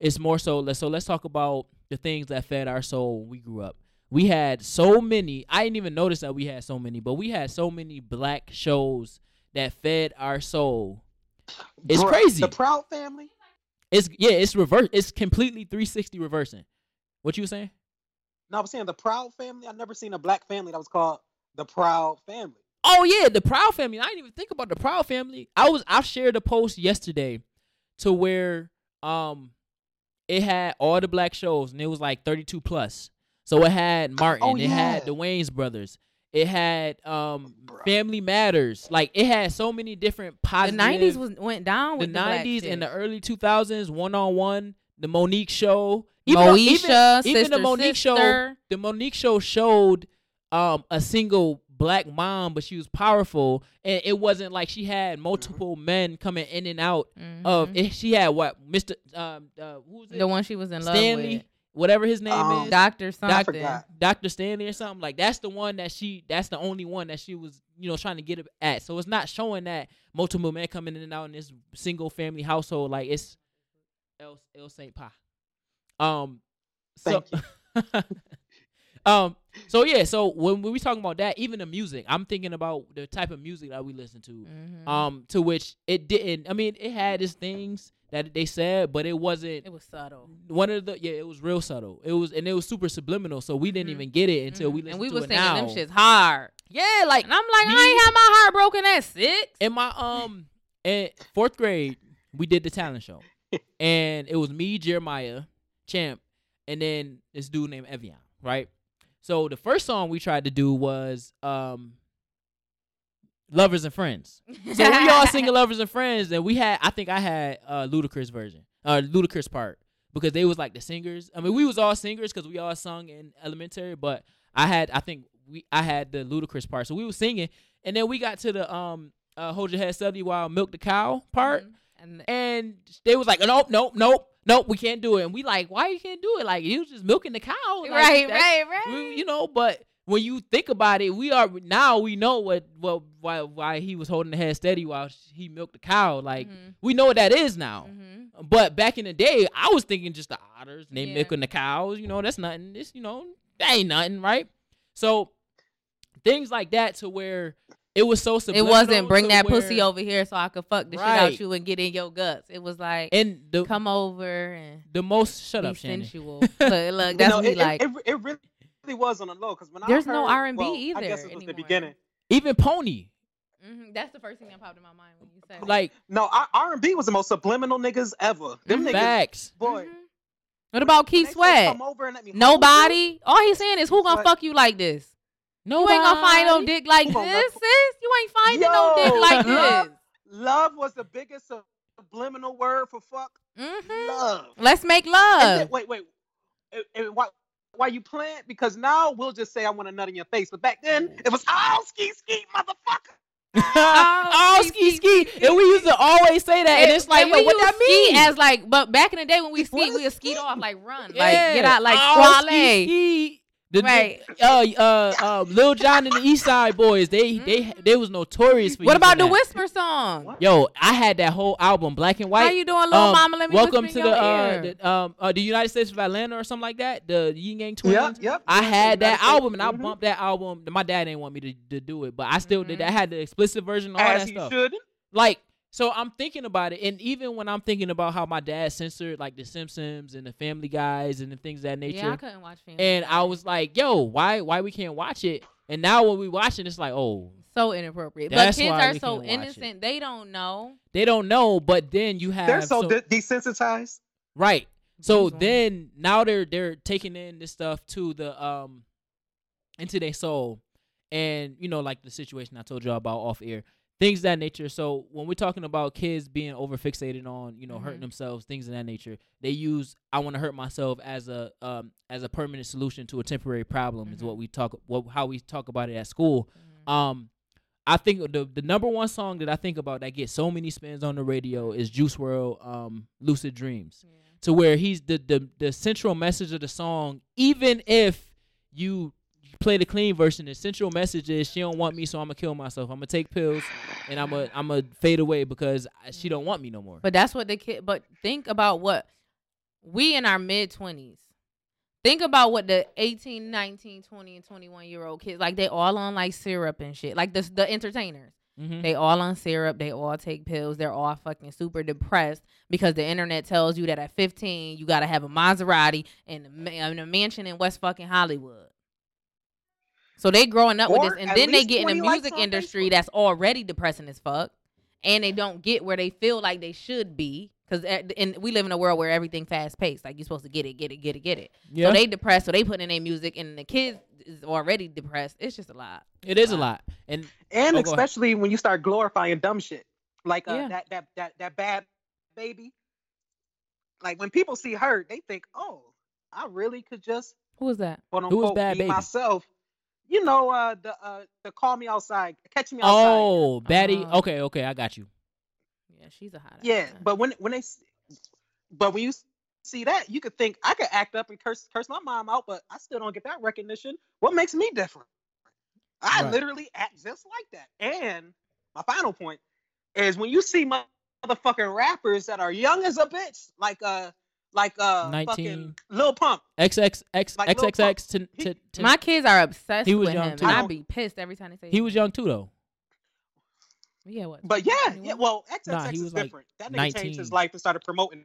Speaker 1: It's more so let's so let's talk about the things that fed our soul when we grew up. We had so many. I didn't even notice that we had so many, but we had so many black shows that fed our soul. It's
Speaker 2: Bruh,
Speaker 1: crazy.
Speaker 2: The Proud Family.
Speaker 1: It's yeah, it's reverse. It's completely 360 reversing. What you were saying?
Speaker 2: No, I was saying the Proud Family. I've never seen a black family that was called the Proud Family.
Speaker 1: Oh yeah, the Proud Family. I didn't even think about the Proud Family. I was I shared a post yesterday to where um it had all the black shows and it was like 32 plus. So it had Martin,
Speaker 2: Oh, yeah.
Speaker 1: it had the Wayans brothers, it had um
Speaker 2: Bruh.
Speaker 1: Family Matters. Like it had so many different positive.
Speaker 3: The
Speaker 1: positive
Speaker 3: nineties was went down
Speaker 1: the
Speaker 3: with the,
Speaker 1: nineties
Speaker 3: shit.
Speaker 1: and the early two thousands, one on one, the Monique show. though-
Speaker 3: Moesha,
Speaker 1: even the
Speaker 3: Sister
Speaker 1: Monique show the Monique show showed um a single black mom, but she was powerful, and it wasn't like she had multiple men coming in and out of.
Speaker 3: Mhm.
Speaker 1: It, she had what Mister um uh, who was it?
Speaker 3: the one she was in love
Speaker 1: Stanley,
Speaker 3: with,
Speaker 1: whatever his name
Speaker 2: Um,
Speaker 1: is,
Speaker 3: Doctor something.
Speaker 1: Doctor Stanley or something like. That's the one that she. That's the only one that she was you know trying to get at. So it's not showing that multiple men coming in and out in this single family household. Like it's El El Saint Pa. Um. So.
Speaker 2: Thank
Speaker 1: um. So yeah. So when, when we talking about that, even the music, I'm thinking about the type of music that we listen to.
Speaker 3: Mhm.
Speaker 1: Um. To which it didn't. I mean, it had its things that they said, but it wasn't
Speaker 3: it was subtle.
Speaker 1: one of the yeah. It was real subtle. It was and it was super subliminal. So we didn't
Speaker 3: Mhm.
Speaker 1: even get it until we
Speaker 3: Mhm.
Speaker 1: listened
Speaker 3: and we
Speaker 1: to
Speaker 3: was
Speaker 1: it
Speaker 3: singing
Speaker 1: now.
Speaker 3: them shits hard.
Speaker 1: Yeah, like
Speaker 3: And I'm like,
Speaker 1: Me-
Speaker 3: I ain't had my heart broken at six.
Speaker 1: in my um in fourth grade, we did the talent show, and it was me, Jeremiah, Champ, and then this dude named Evian, right? So the first song we tried to do was um Lovers and Friends. So we all singing Lovers and Friends, and we had I think I had a Ludacris version, uh Ludacris part because they was like the singers. I mean, we was all singers because we all sung in elementary, but I had I think we I had the Ludacris part, so we was singing, and then we got to the um uh, "Hold Your Head Steady While Milk the Cow" part,
Speaker 3: Mhm. And
Speaker 1: and they was like, "Nope, nope, nope, nope, we can't do it." And we like, "Why you can't do it? Like you was just milking the cow, Like,
Speaker 3: right, right, right.
Speaker 1: we- you know." But when you think about it, we are now we know what what why why he was holding the head steady while he milked the cow. Like
Speaker 3: Mhm.
Speaker 1: we know what that is now.
Speaker 3: Mhm.
Speaker 1: But back in the day, I was thinking just the otters, and they
Speaker 3: Yeah.
Speaker 1: milking the cows. You know, that's nothing. This, you know, that ain't nothing, right? So things like that to where it was so
Speaker 3: It wasn't bring that
Speaker 1: where-
Speaker 3: pussy over here so I could fuck the shit out you and get in your guts. It was like
Speaker 1: And the
Speaker 3: come over and
Speaker 1: the most shut
Speaker 3: be
Speaker 1: up, Shannon.
Speaker 3: sensual. look, look,
Speaker 2: You
Speaker 3: that's
Speaker 2: know,
Speaker 3: what he
Speaker 2: it,
Speaker 3: like.
Speaker 2: It, it, it really was on the low because when
Speaker 3: There's
Speaker 2: I
Speaker 3: no R&B
Speaker 2: well, I
Speaker 3: either
Speaker 2: guess it was the beginning.
Speaker 1: Even Pony,
Speaker 3: Mhm, That's the first thing that popped in my mind when you said
Speaker 1: like
Speaker 2: No, R and B was the most subliminal niggas ever. Them
Speaker 3: Mhm.
Speaker 2: niggas,
Speaker 1: facts.
Speaker 2: boy.
Speaker 3: Mhm. What about
Speaker 2: when
Speaker 3: Keith Sweat?
Speaker 2: Come over and let me
Speaker 3: Nobody. All he's saying is, "Who gonna
Speaker 2: Sweat.
Speaker 3: fuck you like this?
Speaker 1: No,
Speaker 3: You ain't gonna find no dick like
Speaker 2: Who
Speaker 3: this,
Speaker 2: fuck-
Speaker 3: sis. You ain't finding no dick like
Speaker 2: love-
Speaker 3: this."
Speaker 2: Love was the biggest subliminal word for fuck.
Speaker 3: hmm
Speaker 2: Love.
Speaker 3: Let's make love.
Speaker 2: then, wait, wait. And, and why, why you playing? Because now we'll just say I want a nut in your face. But back then it was oh ski ski motherfucker.
Speaker 1: oh, ski ski, and we used to always say that, and it's like,
Speaker 3: And
Speaker 1: yo,
Speaker 3: we
Speaker 1: what
Speaker 3: used
Speaker 1: that
Speaker 3: ski
Speaker 1: mean?
Speaker 3: As like, but back in the day when we ski, we would skeet
Speaker 2: ski?
Speaker 3: off like run, like get out, like
Speaker 1: Oh,
Speaker 3: squale.
Speaker 1: Ski, ski. The, the-
Speaker 3: Right.
Speaker 1: uh, uh, uh, Lil Jon and the East Side Boys, they, they, they was notorious for.
Speaker 3: What about the
Speaker 1: that.
Speaker 3: whisper song?
Speaker 2: What?
Speaker 1: Yo, I had that whole album, black and white.
Speaker 3: How you doing, little
Speaker 1: Um,
Speaker 3: mama? Let me
Speaker 1: Welcome to
Speaker 3: in
Speaker 1: the
Speaker 3: your
Speaker 1: uh,
Speaker 3: ear.
Speaker 1: the, um, uh, the United States of Atlanta or something like that. The Ying Yang Twins.
Speaker 2: Yep, yep.
Speaker 1: I had that
Speaker 2: United States.
Speaker 1: album and I
Speaker 2: Mhm.
Speaker 1: bumped that album. My dad didn't want me to, to do it, but I still did.
Speaker 3: Mhm.
Speaker 1: that. I had the explicit version, of all
Speaker 2: As
Speaker 1: that
Speaker 2: he
Speaker 1: stuff.
Speaker 2: should.
Speaker 1: Like, so I'm thinking about it, and even when I'm thinking about how my dad censored like The Simpsons and the Family Guys and the things of that nature,
Speaker 3: yeah, I couldn't watch Family
Speaker 1: and I was like, "Yo, why, why we can't watch it?" And now when we watch it, it's like, "Oh,
Speaker 3: so inappropriate. But kids are so
Speaker 1: can't watch it.
Speaker 3: innocent; they don't know.
Speaker 1: they don't know." But then you have
Speaker 2: They're so
Speaker 1: some-
Speaker 2: de- desensitized.
Speaker 1: Right. So
Speaker 3: These ones.
Speaker 1: then now they're they're taking in this stuff to the um into their soul. And you know, like the situation I told y'all about off air. Things of that nature. So when we're talking about kids being over fixated on, you know, hurting
Speaker 3: Mhm.
Speaker 1: themselves, things of that nature, they use I want to hurt myself as a um as a permanent solution to a temporary problem is
Speaker 3: Mhm.
Speaker 1: what we talk what how we talk about it at school.
Speaker 3: Mhm.
Speaker 1: Um I think the the number one song that I think about that gets so many spins on the radio is Juice WRLD um Lucid Dreams
Speaker 3: Yeah.
Speaker 1: to where he's the, the the central message of the song even if you play the clean version the central message is she don't want me so i'm gonna kill myself i'm gonna take pills and i'm gonna i'm gonna fade away because she don't want me no more
Speaker 3: But that's what the kid. But think about what we in our mid twenties. Think about what the 18, 19, 20, and 21 year old kids like. They all on like syrup and shit. Like the the entertainers.
Speaker 1: mm-hmm.
Speaker 3: They all on syrup. They all take pills. They're all fucking super depressed because the internet tells you that at 15 you gotta have a Maserati and a, and a mansion in West fucking Hollywood. So they growing up with this, and then they get in the music industry
Speaker 2: Facebook.
Speaker 3: that's already depressing as fuck, and they don't get where they feel like they should be because and we live in a world where everything fast paced. Like you're supposed to get it, get it, get it, get it.
Speaker 1: yeah
Speaker 3: So they depressed, so they put in their music, and the kids is already depressed. It's just a lot.
Speaker 1: it is a lot and
Speaker 2: And
Speaker 1: Oh,
Speaker 2: especially when you start glorifying dumb shit. Like uh,
Speaker 3: Yeah.
Speaker 2: that, that that that bad baby. Like when people see her, they think, "Oh, I really could just
Speaker 3: Who was that?
Speaker 2: quote
Speaker 1: Who was
Speaker 2: unquote
Speaker 1: Bad
Speaker 2: be
Speaker 1: Baby?
Speaker 2: myself." You know, uh, the uh, the call me outside, catch me outside.
Speaker 1: oh batty
Speaker 3: Uh,
Speaker 1: okay okay i got you
Speaker 3: Yeah, she's a hot.
Speaker 2: yeah.
Speaker 3: ass.
Speaker 2: But when when they, but when you see that, you could think I could act up and curse curse my mom out, but I still don't get that recognition. What makes me different? I
Speaker 1: Right.
Speaker 2: literally act just like that. And my final point is when you see motherfucking rappers that are young as a bitch, like uh, like uh,
Speaker 1: 19.
Speaker 2: fucking Lil Pump.
Speaker 1: xxx
Speaker 2: Like Lil
Speaker 1: xxx to,
Speaker 2: He-
Speaker 1: to, to
Speaker 3: My kids are obsessed
Speaker 1: He was
Speaker 3: with
Speaker 1: young,
Speaker 3: him,
Speaker 1: too.
Speaker 3: and
Speaker 2: I
Speaker 3: I'd
Speaker 2: don't-
Speaker 3: be pissed every time they say
Speaker 1: he
Speaker 3: his
Speaker 1: was
Speaker 3: name.
Speaker 1: young too though
Speaker 3: Yeah, what?
Speaker 2: But yeah, yeah.
Speaker 3: 21?
Speaker 2: Well, XXX
Speaker 1: Nah, he
Speaker 2: is
Speaker 1: was, like,
Speaker 2: different. that nigga
Speaker 1: 19.
Speaker 2: changed his life and started promoting.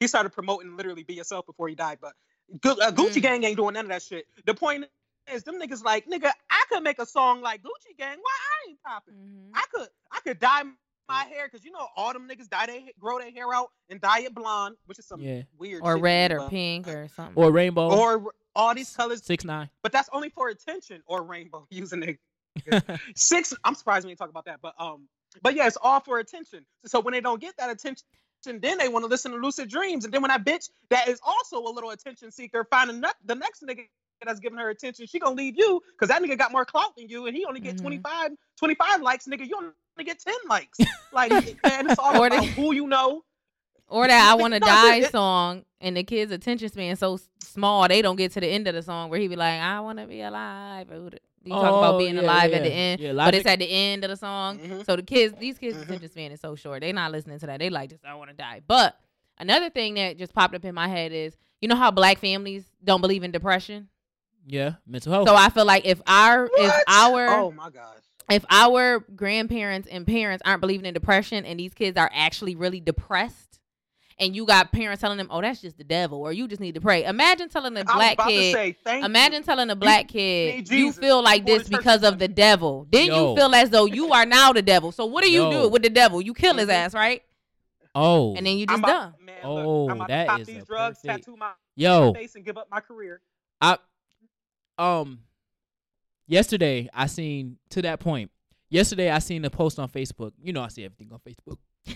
Speaker 2: He started promoting literally be yourself before he died. But Gu- uh, Gucci
Speaker 3: Mm.
Speaker 2: Gang ain't doing none of that shit. The point is, them niggas like nigga. I could make a song like Gucci Gang. Why I ain't popping?
Speaker 3: Mhm.
Speaker 2: I could I could dye my hair because you know all them niggas dye they grow their hair out and dye it blonde, which is some
Speaker 1: Yeah.
Speaker 2: weird
Speaker 3: or
Speaker 2: shit,
Speaker 3: red or
Speaker 2: but-
Speaker 3: pink or something.
Speaker 1: or rainbow
Speaker 2: or all these colors.
Speaker 1: six nine
Speaker 2: But that's only for attention or rainbow using it. Six. I'm surprised we didn't talk about that, but um, but yeah, it's all for attention. So when they don't get that attention, then they want to listen to Lucid Dreams, and then when that bitch that is also a little attention seeker finding a the next nigga that's giving her attention, she gonna leave you because that nigga got more clout than you, and he only get
Speaker 3: Mhm.
Speaker 2: 25, 25 likes, nigga. You only get ten likes. Like, and it's all
Speaker 3: Or they-
Speaker 2: about who you know.
Speaker 3: Or that I want to die
Speaker 2: it-
Speaker 3: song, and the kid's attention span so small they don't get to the end of the song where he be like, "I want to be alive." Or whatever. He talk about
Speaker 1: Oh,
Speaker 3: being
Speaker 1: yeah,
Speaker 3: alive
Speaker 1: yeah.
Speaker 3: at the end,
Speaker 1: Yeah,
Speaker 3: but it's at the end of the song.
Speaker 2: Mhm.
Speaker 3: So the kids, these kids'
Speaker 2: Mhm.
Speaker 3: attention span is so short. They're not listening to that. They like just I want to die. But another thing that just popped up in my head is you know how black families don't believe in depression.
Speaker 1: Yeah, mental health.
Speaker 3: So I feel like if our if our
Speaker 2: Oh my gosh.
Speaker 3: If our grandparents and parents aren't believing in depression and these kids are actually really depressed and you got parents telling them oh that's just the devil or you just need to pray imagine telling a
Speaker 2: I was
Speaker 3: black kid
Speaker 2: say
Speaker 3: imagine
Speaker 2: you.
Speaker 3: telling a black kid
Speaker 2: need
Speaker 3: you feel like this because of the devil then
Speaker 1: Yo.
Speaker 3: you feel as though you are now the devil so what do you
Speaker 1: Yo.
Speaker 3: do with the devil you kill his
Speaker 2: Mhm.
Speaker 3: ass right
Speaker 1: oh,
Speaker 3: and then you just
Speaker 2: about,
Speaker 3: done
Speaker 2: man,
Speaker 1: Oh,
Speaker 2: look, I'm about
Speaker 1: that
Speaker 2: to pop
Speaker 1: is
Speaker 2: these
Speaker 1: a
Speaker 2: drugs,
Speaker 1: perfect-
Speaker 2: tattoo my
Speaker 1: yo,
Speaker 2: face, and give up my career.
Speaker 1: I um yesterday I seen to that point. Yesterday I seen a post on Facebook. You know I see everything on Facebook.
Speaker 3: you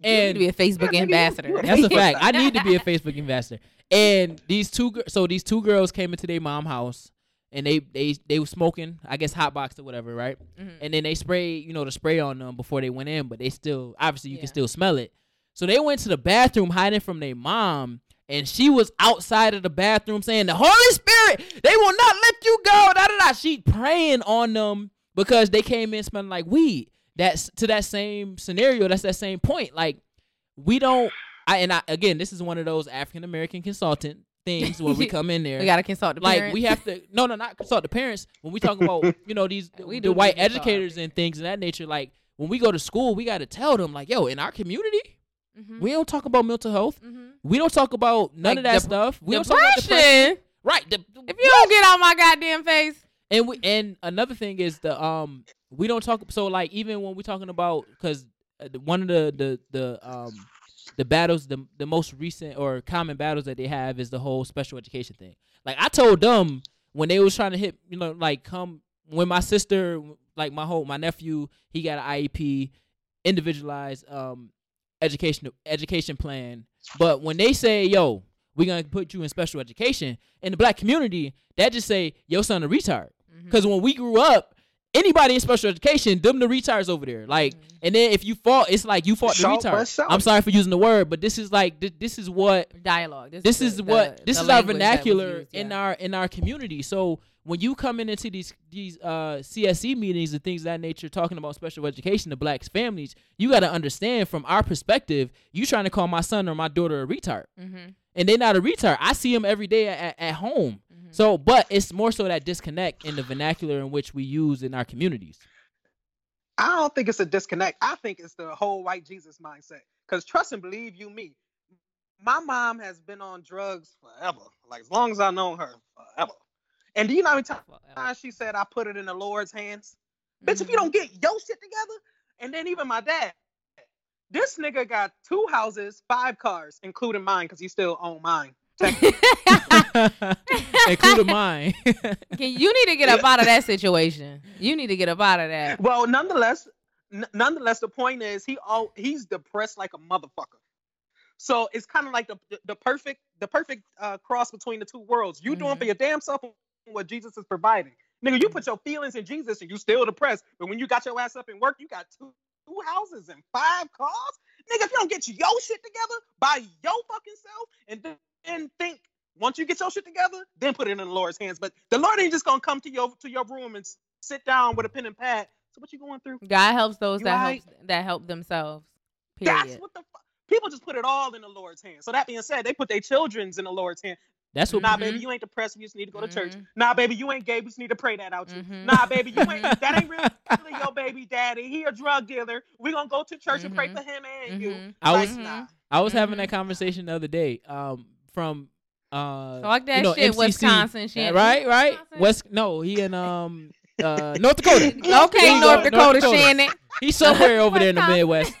Speaker 3: need
Speaker 1: And
Speaker 3: to be a facebook
Speaker 2: Yeah, nigga, you-
Speaker 3: ambassador
Speaker 1: that's a fact. I need to be a Facebook ambassador. And these two so these two girls came into their mom house and they they they were smoking, I guess hot box or whatever, right?
Speaker 3: Mhm.
Speaker 1: and then they sprayed, you know, the spray on them before they went in, but they still obviously you
Speaker 3: Yeah.
Speaker 1: can still smell it. So they went to the bathroom hiding from their mom, and she was outside of the bathroom saying, "The Holy Spirit, they will not let you go." Da da da. She praying on them because they came in smelling like weed. That's to that same scenario. That's that same point. Like we don't. I and I again, this is one of those African American consultant things where we come in there
Speaker 3: we gotta consult the parents.
Speaker 1: like
Speaker 3: parents.
Speaker 1: we have to no no not consult the parents when we talk about you know these
Speaker 3: We
Speaker 1: the
Speaker 3: do
Speaker 1: white
Speaker 3: need to consult our
Speaker 1: educators and things of that nature like when we go to school we got to tell them like yo in our community
Speaker 3: Mhm.
Speaker 1: we don't talk about mental health.
Speaker 3: Mhm.
Speaker 1: we don't talk about none
Speaker 3: Like
Speaker 1: of that
Speaker 3: dep-
Speaker 1: stuff. We don't talk about depression.
Speaker 3: depression.
Speaker 1: Right. The,
Speaker 3: if you don't get out my goddamn face.
Speaker 1: And we and another thing is the um we don't talk so like even when we're talking about because one of the the the um the battles the the most recent or common battles that they have is the whole special education thing. Like i told them when they was trying to hit you know like come when my sister like my whole my nephew he got an iep individualized um education education plan but when they say yo we're gonna put you in special education in the black community that just say your son a retard because when we grew up, anybody in special education, them the retards over there. Like,
Speaker 3: Mhm.
Speaker 1: and then if you fought, it's like you fought the
Speaker 2: Shout,
Speaker 1: retard. I'm sorry for using the word, but this is like thi- this is what
Speaker 3: dialogue this,
Speaker 1: this
Speaker 3: the-
Speaker 1: is
Speaker 3: the-
Speaker 1: what this
Speaker 3: the
Speaker 1: is our
Speaker 3: language that was
Speaker 1: vernacular
Speaker 3: used,
Speaker 1: in our in our community. So when you come in into these these uh, CSE meetings and things of that nature, talking about special education to black families, you got to understand from our perspective, you trying to call my son or my daughter a retard,
Speaker 3: Mhm.
Speaker 1: and they're not a retard. I see them every day at, at home.
Speaker 3: Mhm.
Speaker 1: So, but it's more so that disconnect in the vernacular in which we use in our communities.
Speaker 2: I don't think it's a disconnect. I think it's the whole white Jesus mindset. Because trust and believe you me, my mom has been on drugs forever. Like as long as I know her, forever. And do you know how many times
Speaker 3: Well,
Speaker 2: she said I put it in the Lord's hands? Bitch, if you
Speaker 3: mhm.
Speaker 2: don't get your shit together, and then even my dad, this nigga got two houses, five cars, including mine, because he still own mine.
Speaker 1: Including mine.
Speaker 3: Can- you need to get up out of that situation. You need to get up out of that.
Speaker 2: Well, nonetheless, n- nonetheless, the point is he all he's depressed like a motherfucker. So it's kind of like the, the the perfect the perfect uh, cross between the two worlds. You doing
Speaker 3: Mhm.
Speaker 2: for your damn self what Jesus is providing. Nigga, you put your feelings in Jesus and you still depressed. But when you got your ass up and work, you got two two houses and five cars. Nigga, if you don't get your shit together by your fucking self and then think once you get your shit together, then put it in the Lord's hands. But the Lord ain't just gonna come to your to your room and sit down with a pen and pad. So what you going through?
Speaker 3: God helps those
Speaker 2: You
Speaker 3: that
Speaker 2: right.
Speaker 3: help that help themselves. Period.
Speaker 2: That's what the fuck. People just put it all in the Lord's hands. So that being said, they put their children's in the Lord's hand.
Speaker 1: That's what
Speaker 2: Nah,
Speaker 3: Mhm.
Speaker 2: baby, you ain't depressed. You just need to go to church.
Speaker 3: Mhm.
Speaker 2: Nah, baby, you ain't gay. We just need to pray that out you.
Speaker 3: Mhm.
Speaker 2: Nah, baby, you ain't. That ain't really your baby daddy. He a drug dealer. We gonna go to church and pray
Speaker 3: Mhm.
Speaker 2: for him and you.
Speaker 3: Mhm.
Speaker 1: I
Speaker 2: Like,
Speaker 1: was-
Speaker 2: nah.
Speaker 1: I was having that conversation the other day. Um, from uh,
Speaker 3: Talk that
Speaker 1: you know,
Speaker 3: shit,
Speaker 1: MCC.
Speaker 3: Wisconsin. Shit.
Speaker 1: right, right.
Speaker 3: Wisconsin?
Speaker 1: West, no, he in um, uh, North Dakota.
Speaker 3: Okay,
Speaker 1: He
Speaker 3: North
Speaker 1: go-
Speaker 3: Dakota, Shannon.
Speaker 1: He's somewhere over there in the Midwest.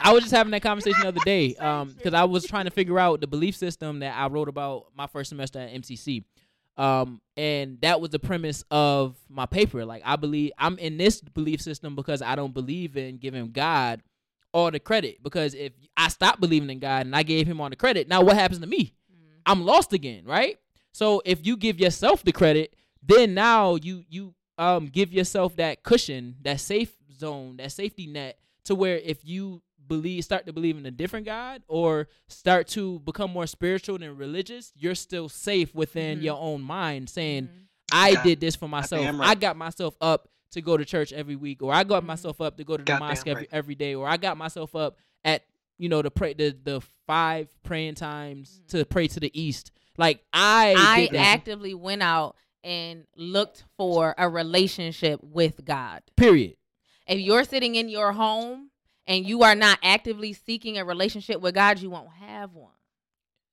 Speaker 1: I was just having that conversation the other day, um, because I was trying to figure out the belief system that I wrote about my first semester at MCC, um, and that was the premise of my paper. Like I believe I'm in this belief system because I don't believe in giving God all the credit. Because if I stop believing in God and I gave Him all the credit, now what happens to me? I'm lost again, right? So if you give yourself the credit, then now you you um give yourself that cushion, that safe zone, that safety net, to where if you believe, start to believe in a different God, or start to become more spiritual than religious, you're still safe within
Speaker 3: Mhm.
Speaker 1: your own mind, saying,
Speaker 3: Mhm.
Speaker 1: "I
Speaker 2: God-
Speaker 1: did this for myself. I
Speaker 2: right.
Speaker 1: got myself up to go to church every week, or I got
Speaker 3: Mhm.
Speaker 1: myself up to go to the
Speaker 2: Goddamn
Speaker 1: mosque every,
Speaker 2: right.
Speaker 1: every day, or I got myself up at you know the pray the the five praying times to pray to the east. Like I,
Speaker 3: Mm-hmm. I
Speaker 1: did
Speaker 3: actively went out and looked for a relationship with God.
Speaker 1: period.
Speaker 3: If you're sitting in your home and you are not actively seeking a relationship with God, you won't have one.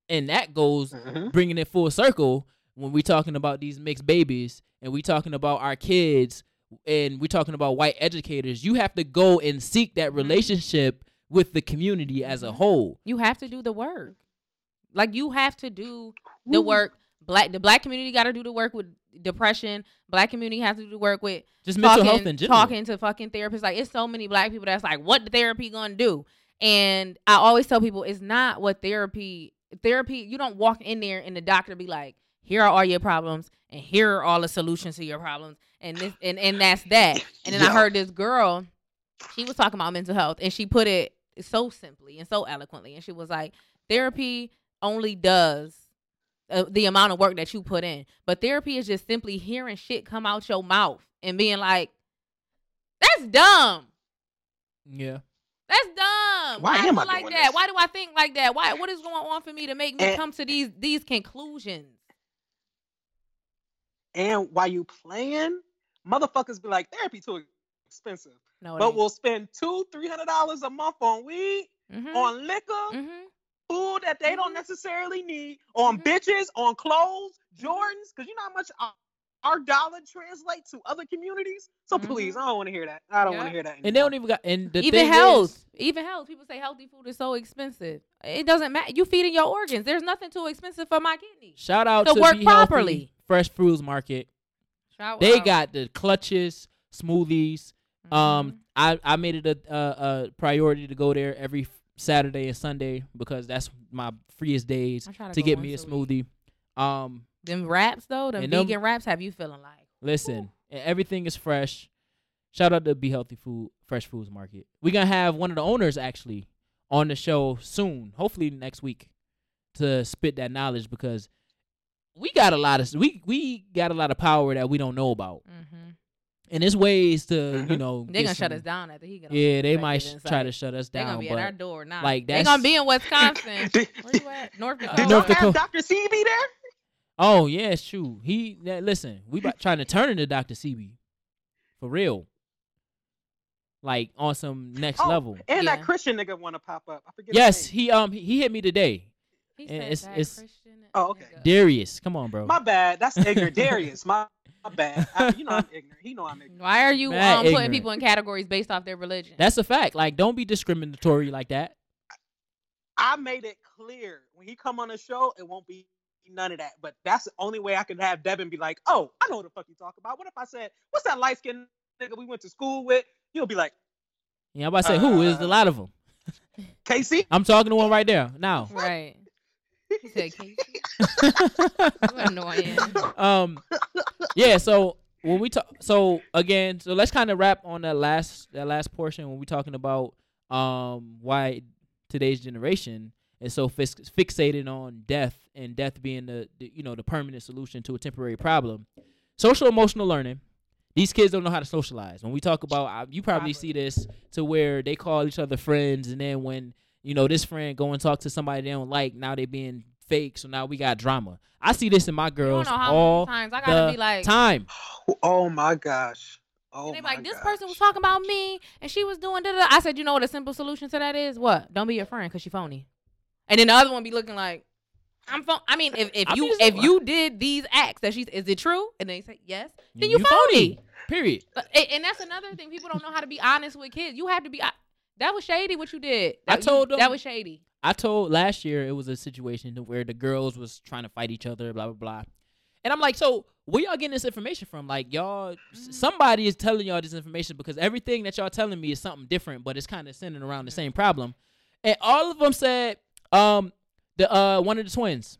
Speaker 1: and that goes
Speaker 2: Mhm.
Speaker 1: bringing it full circle when we're talking about these mixed babies and we're talking about our kids and we're talking about white educators you have to go and seek that
Speaker 3: Mhm.
Speaker 1: relationship with the community as a
Speaker 3: Mhm.
Speaker 1: whole
Speaker 3: You have to do the work. Like you have to do the
Speaker 2: Ooh.
Speaker 3: work. Black the black community got to do the work with depression. Black community has to do the work with
Speaker 1: just mental
Speaker 3: talking,
Speaker 1: health in general
Speaker 3: talking to fucking therapists. Like it's so many black people that's like, what the therapy gonna do? And I always tell people it's not what therapy therapy. You don't walk in there and the doctor be like, here are all your problems and here are all the solutions to your problems and this and and that's that. And then I heard this girl, she was talking about mental health and she put it so simply and so eloquently, and she was like, therapy only does. Uh, the amount of work that you put in, but therapy is just simply hearing shit come out your mouth and being like, "That's dumb.
Speaker 1: yeah
Speaker 3: That's dumb.
Speaker 2: Why
Speaker 3: I
Speaker 2: am
Speaker 3: feel
Speaker 2: I
Speaker 3: like that?
Speaker 2: this?"
Speaker 3: Why do I think like that? Why? What is going on for me to make me
Speaker 2: And-
Speaker 3: come to these these conclusions?
Speaker 2: And while you playing, motherfuckers be like, therapy too expensive.
Speaker 3: No,
Speaker 2: But we'll spend two, three hundred dollars a month on weed,
Speaker 3: mm-hmm.
Speaker 2: on liquor,
Speaker 3: mm-hmm.
Speaker 2: Food that they don't
Speaker 3: Mhm.
Speaker 2: necessarily need, on
Speaker 3: Mhm.
Speaker 2: bitches, on clothes, Jordans, because you know how much our, our dollar translates to other communities. So please,
Speaker 3: Mhm.
Speaker 2: I don't want to hear that. I don't want to hear that.
Speaker 1: and they don't even got and the
Speaker 3: even
Speaker 1: thing
Speaker 3: health,
Speaker 1: is,
Speaker 3: even health. People say healthy food is so expensive. It doesn't matter. You feeding your organs. There's nothing too expensive for my kidneys.
Speaker 1: shout out
Speaker 3: To
Speaker 1: to
Speaker 3: work
Speaker 1: Be Healthy
Speaker 3: properly.
Speaker 1: fresh fruits market
Speaker 3: Shout
Speaker 1: they
Speaker 3: out.
Speaker 1: got the clutches smoothies um
Speaker 3: Mhm.
Speaker 1: i i made it a, a, a priority to go there every f- saturday and sunday because that's my freest days
Speaker 3: to
Speaker 1: to get me a
Speaker 3: once a week.
Speaker 1: smoothie um
Speaker 3: them wraps though, them
Speaker 1: And them-
Speaker 3: vegan wraps have you feeling like
Speaker 1: Listen, and everything is fresh. Shout out to Be Healthy Food, Fresh Foods Market. We're gonna have one of the owners actually on the show soon, hopefully next week, to spit that knowledge because we got a lot of we we got a lot of power that we don't know about,
Speaker 3: mm-hmm.
Speaker 1: And there's ways to you
Speaker 2: Mhm.
Speaker 1: know
Speaker 3: they're gonna shut us down after he get on.
Speaker 1: Yeah, they might sh- try to shut us down They're
Speaker 3: gonna be at our door now.
Speaker 1: like,
Speaker 3: they're gonna be in Wisconsin.
Speaker 2: Did,
Speaker 3: Where you at? North Dakota.
Speaker 2: did
Speaker 1: North
Speaker 2: y'all
Speaker 1: Dakota.
Speaker 2: have Dr. CB there?
Speaker 1: oh yeah, it's true. He that- listen, we about trying to turn into Dr. CB for real, like on some next
Speaker 2: Oh,
Speaker 1: level.
Speaker 2: And
Speaker 3: Yeah.
Speaker 2: that Christian nigga want to pop up. I forget.
Speaker 1: Yes, he um he, he hit me today.
Speaker 3: He
Speaker 1: And
Speaker 3: said
Speaker 1: it's-
Speaker 3: that
Speaker 1: it's-
Speaker 3: Christian
Speaker 2: Oh, okay.
Speaker 3: nigga.
Speaker 1: Darius, come on, bro.
Speaker 2: My bad. That's ignorant. Darius. My, my bad. I, you know I'm ignorant. He know I'm ignorant.
Speaker 3: Why are you um, putting people in categories based off their religion?
Speaker 1: That's a fact. Like, don't be discriminatory like that.
Speaker 2: I made it clear when he come on the show, it won't be none of that. But that's the only way I can have Devin be like, "Oh, I know what the fuck you talk about." What if I said, "What's that light skinned nigga we went to school with?" He'll be like,
Speaker 1: Yeah, I'm about to say who is a
Speaker 2: Uh,
Speaker 1: lot of them.
Speaker 2: "Casey."
Speaker 1: I'm talking to one right there now.
Speaker 3: right. He said, Casey. You annoying.
Speaker 1: um, yeah. So when we talk, so again, so let's kind of wrap on that last that last portion when we're talking about um why today's generation is so fix- fixated on death and death being the, the you know the permanent solution to a temporary problem. Social emotional learning. These kids don't know how to socialize. When we talk about, uh, you probably see this to where they call each other friends, and then when you know this friend go and talk to somebody they don't like, now they being fake. So now we got drama. I see this in my
Speaker 3: You don't
Speaker 1: girls
Speaker 3: know how
Speaker 1: all
Speaker 3: many times I gotta
Speaker 1: the
Speaker 3: be like,
Speaker 1: time.
Speaker 2: Oh my gosh. Oh
Speaker 3: and they be
Speaker 2: my
Speaker 3: like, this
Speaker 2: gosh.
Speaker 3: person was talking about me and she was doing da da. I said, you know what a simple solution to that is? What? Don't be your friend because she phony. And then the other one be looking like, I'm phony. I mean, if, if you if you did these acts that she's, is it true? And they say yes, then
Speaker 1: You
Speaker 3: you, phony.
Speaker 1: Period.
Speaker 3: But- And, and that's another thing. People don't know how to be honest with kids. You have to be. Hon- That was shady. What you did.
Speaker 1: I
Speaker 3: That, you-
Speaker 1: told them-
Speaker 3: that was shady.
Speaker 1: I told last year it was a situation where the girls was trying to fight each other, blah blah blah. And I'm like, so where y'all getting this information from? Like y'all, s-
Speaker 3: Mhm.
Speaker 1: somebody is telling y'all this information because everything that y'all telling me is something different, but it's kind of centered around the same problem. And all of them said, um, the uh one of the twins.